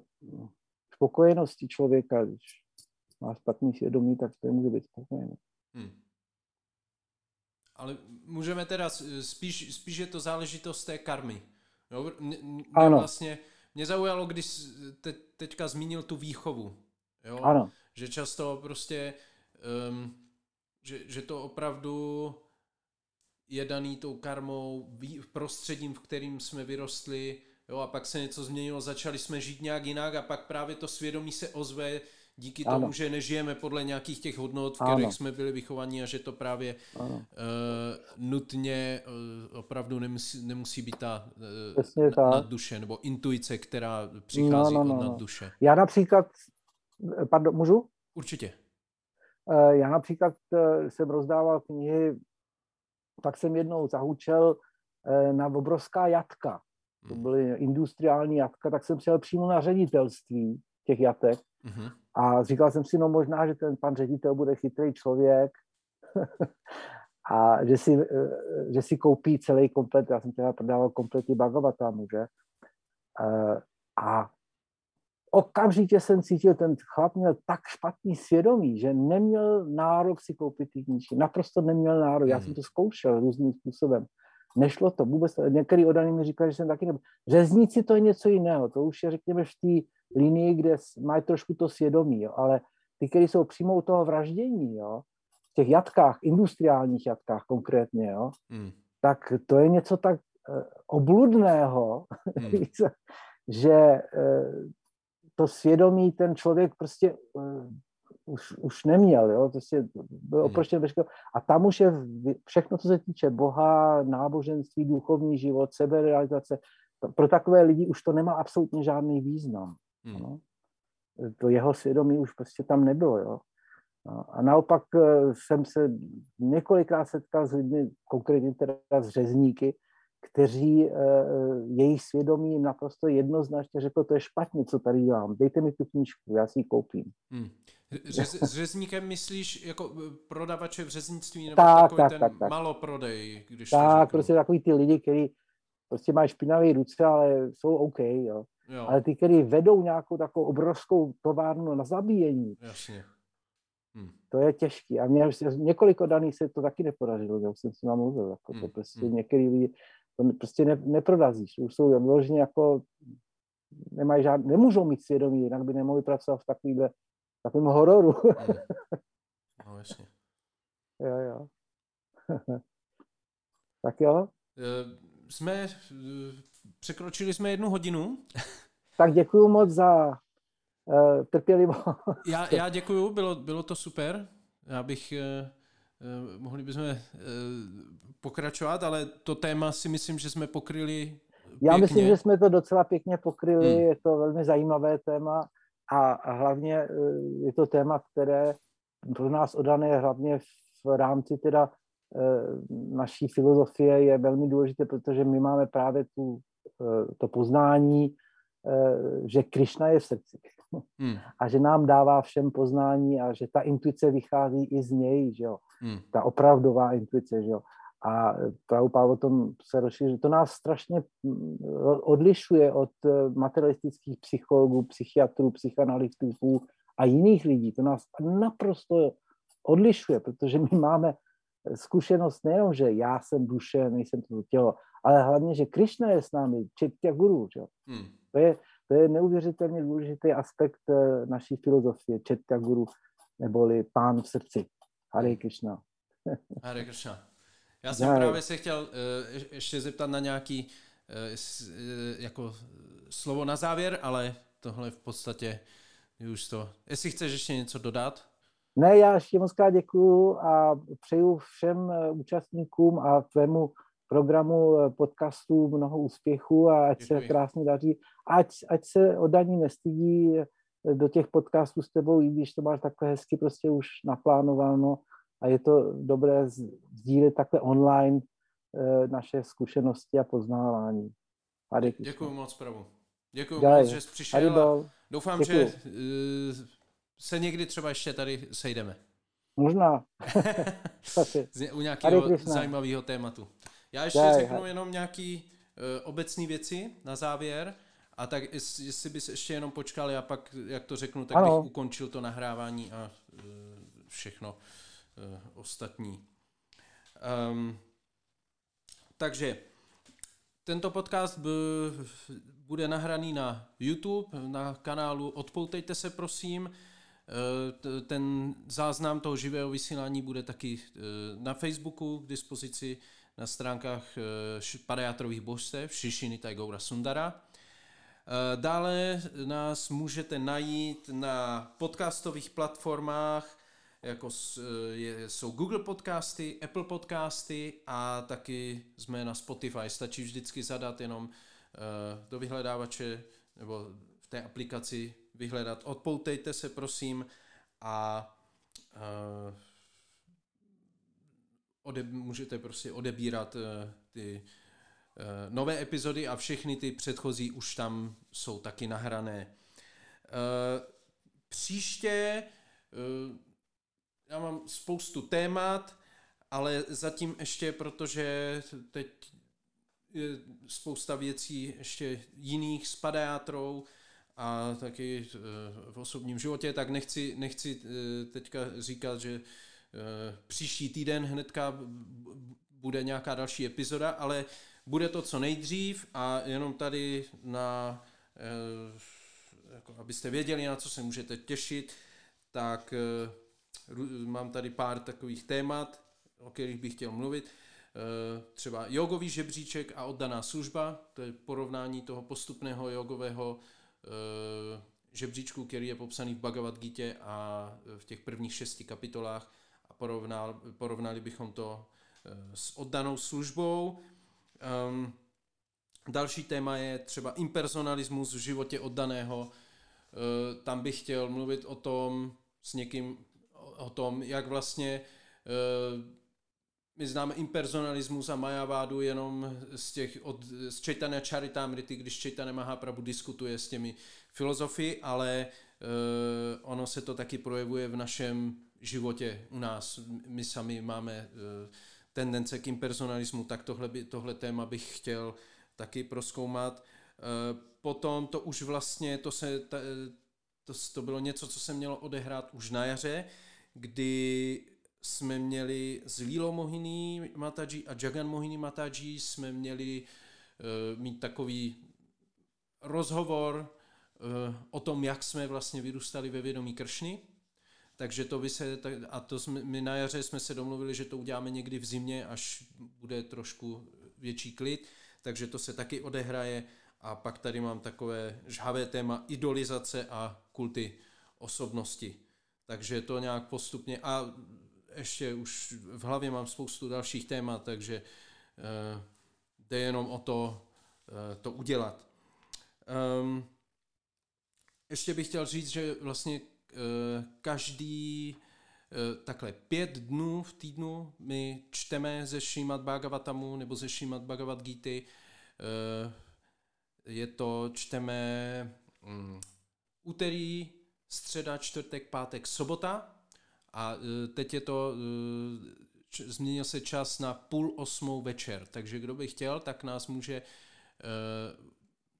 spokojenosti člověka. Když má špatný svědomí, tak to může být spokojený. Hmm. Ale můžeme teda spíš, spíš je to záležitost té karmy. Jo? Mě, mě ano. vlastně mě zaujalo, když te, teďka zmínil tu výchovu. Jo? Ano že často prostě, um, že, že to opravdu je daný tou karmou, prostředím, v kterým jsme vyrostli, jo, a pak se něco změnilo, začali jsme žít nějak jinak a pak právě to svědomí se ozve díky ano. tomu, že nežijeme podle nějakých těch hodnot, v kterých ano. jsme byli vychovaní a že to právě uh, nutně uh, opravdu nemusí, nemusí být ta uh, nad duše nebo intuice, která přichází no, no, no, od nad duše. Já například Pardon, můžu? Určitě. Eh, já například eh, jsem rozdával knihy, tak jsem jednou zahučel eh, na obrovská jatka. To Hmm. byly industriální jatka, tak jsem přijel přímo na ředitelství těch jatek A říkal jsem si, no možná, že ten pan ředitel bude chytrý člověk a že si, eh, že si koupí celý komplet, já jsem teda prodával komplety Bhagavatamu, že? Eh, A okamžitě jsem cítil, ten chlap měl tak špatný svědomí, že neměl nárok si koupit ty knížky. Naprosto neměl nárok. Já jsem Mhm. to zkoušel různým způsobem. Nešlo to vůbec. Některý odaný mi říkali, že jsem taky nebyl. Řezníci to je něco jiného. To už je, řekněme, v té linii, kde mají trošku to svědomí. Jo. Ale ty, kteří jsou přímo u toho vraždění, jo, v těch jatkách, industriálních jatkách konkrétně, jo, Hmm. tak to je něco tak eh, obludného, Hmm. že eh, to svědomí ten člověk prostě eh, už, už neměl, jo? Prostě byl Hmm. oproštěn veškerého. A tam už je všechno, co se týče Boha, náboženství, duchovní život, seberealizace. Pro takové lidi už to nemá absolutně žádný význam. Hmm. No. To jeho svědomí už prostě tam nebylo. Jo? No, A naopak eh, jsem se několikrát setkal s lidmi, konkrétně teda s řezníky, kteří eh, jejich svědomí jim naprosto jednoznačně řekl, to je špatně, co tady dělám, dejte mi tu knížku, já si ji koupím. Hmm. Řez, s řezníkem myslíš jako eh, prodavače v řeznictví nebo Tak, takový tak, ten tak, tak. maloprodej, když Tak, prostě takový ty lidi, kteří prostě mají špinavé ruce, ale jsou OK, jo. Jo, Ale ty, kteří vedou nějakou takovou obrovskou továrnu na zabíjení, jasně. Hmm. to je těžký. A mě několik daných se to taky nepodařilo, jak jsem s nimi mluvil. Jako to Hmm, prostě hmm. některý lidi to prostě ne, neprorazíš. Už jsou vložně jako, nemají žád, nemůžou mít svědomí, jinak by nemohli pracovat v takovýhle, takovém hororu. No jasně. jo, jo. tak jo, Eh, Jsme, překročili jsme jednu hodinu. tak děkuji moc za uh, trpělivost. Já, já děkuju, bylo, bylo to super. Já bych, eh, mohli bychom eh, pokračovat, ale to téma si myslím, že jsme pokryli Já pěkně. myslím, že jsme to docela pěkně pokryli, Hmm. je to velmi zajímavé téma a a hlavně eh, je to téma, které pro nás odané hlavně v rámci teda eh, naší filozofie je velmi důležité, protože my máme právě tu, eh, to poznání, eh, že Krišna je v srdci Hmm, a že nám dává všem poznání a že ta intuice vychází i z něj, že jo hmm, ta opravdová intuice, že jo. A Prabhupada o tom se rozšíří. To nás strašně mm, odlišuje od eh, materialistických psychologů, psychiatrů, psychanalytiků a jiných lidí. To nás naprosto odlišuje, protože my máme zkušenost nejenom, že já jsem duše, nejsem to tělo, ale hlavně, že Krishna je s námi, Četya Guru. Že? jo. hmm. To, je, to je neuvěřitelně důležitý aspekt eh, naší filozofie, Četya Guru, neboli pán v srdci. Hare Krishna. Hare Krishna. Já jsem Jai. právě se chtěl je- ještě zeptat na nějaký eh, jako slovo na závěr, ale tohle v podstatě už to. Jestli chceš ještě něco dodat? Ne, já ještě moc krát děkuju a přeju všem účastníkům a tvému programu podcastu mnoho úspěchů a ať Děkuji. se krásně daří. Ať, ať se oddaní nestydí eh, do těch podcastů s tebou, i když to máš takhle hezky prostě už naplánováno a je to dobré sdílet takhle online eh, naše zkušenosti a poznávání. Děkuji moc, Pravu. Děkuji moc, že jsi přišel a doufám, Děkuju. že eh, se někdy třeba ještě tady sejdeme. Možná. U nějakého zajímavého tématu. Já ještě Jai, řeknu jenom nějaký uh, obecné věci na závěr. A tak jest- jestli bys ještě jenom počkal, já pak, jak to řeknu, tak Ano. bych ukončil to nahrávání a uh, všechno uh, ostatní. Um, takže tento podcast bude nahraný na YouTube, na kanálu Odpoutejte se prosím. T- Ten záznam toho živého vysílání bude taky na Facebooku k dispozici na stránkách Padajátrových božstev Šišiny Tajgoura Sundara. Eh, Dále nás můžete najít na podcastových platformách, jako eh, jsou Google podcasty, Apple podcasty a taky jsme na Spotify. Stačí vždycky zadat jenom eh, do vyhledávače nebo v té aplikaci vyhledat Odpoutejte se prosím a ode, můžete prostě odebírat ty nové epizody a všechny ty předchozí už tam jsou taky nahrané. Příště já mám spoustu témat, ale zatím ještě, protože teď je spousta věcí ještě jiných s a taky eh, v osobním životě, tak nechci, nechci eh, teďka říkat, že eh, příští týden hnedka bude nějaká další epizoda, ale bude to co nejdřív a jenom tady na, jako abyste věděli, na co se můžete těšit, tak mám tady pár takových témat, o kterých bych chtěl mluvit. Eh, třeba jogový žebříček a oddaná služba, to je porovnání toho postupného jogového eh, žebříčku, který je popsaný v Bhagavad Gita a v těch prvních šesti kapitolách a porovnal, porovnali bychom to eh, s oddanou službou. Um, další téma je třeba impersonalismus v životě oddaného. Uh, tam bych chtěl mluvit o tom s někým, o tom, jak vlastně uh, my známe impersonalismus a majavádu jenom z těch od, z Chaitanya Charitamrity, když Chaitanya Mahaprabhu diskutuje s těmi filozofy, ale uh, ono se to taky projevuje v našem životě u nás. My sami máme uh, tendence k impersonalismu, tak tohle, by, tohle téma bych chtěl taky proskoumat. Uh, potom to už vlastně, to, se, to, to bylo něco, co se mělo odehrát už na jaře, kdy jsme měli s Lilo Mohini Mataji a Jagan Mohini Mataji jsme měli uh, mít takový rozhovor uh, o tom, jak jsme vlastně vyrůstali ve vědomí Kršny. Takže to by se, a to jsme, my na jaře jsme se domluvili, že to uděláme někdy v zimě, až bude trošku větší klid, takže to se taky odehraje. A pak tady mám takové žhavé téma idolizace a kulty osobnosti. Takže to nějak postupně, a ještě už v hlavě mám spoustu dalších témat, takže uh, jde jenom o to, uh, to udělat. Um, ještě bych chtěl říct, že vlastně každý uh, takhle pět dnů v týdnu my čteme ze Šímat Bhagavatamu nebo ze Šímat Bhagavad Gita. Uh, je to, čteme um, úterý, středa, čtvrtek, pátek, sobota a teď je to, změnil se čas na půl osmou večer, takže kdo by chtěl, tak nás může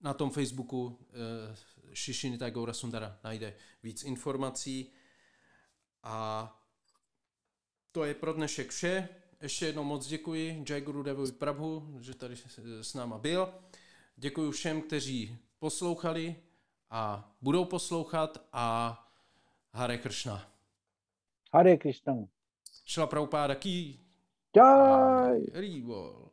na tom Facebooku Shishinita Gaura Sundara najde víc informací. A to je pro dnešek vše. Ještě jednou moc děkuji Jai Guru Devovi Prabhu, že tady s náma byl. Děkuji všem, kteří poslouchali a budou poslouchat a Hare Krishna. Hare Krishna. Šla Prabhupáda ki. Jai. Rýbol.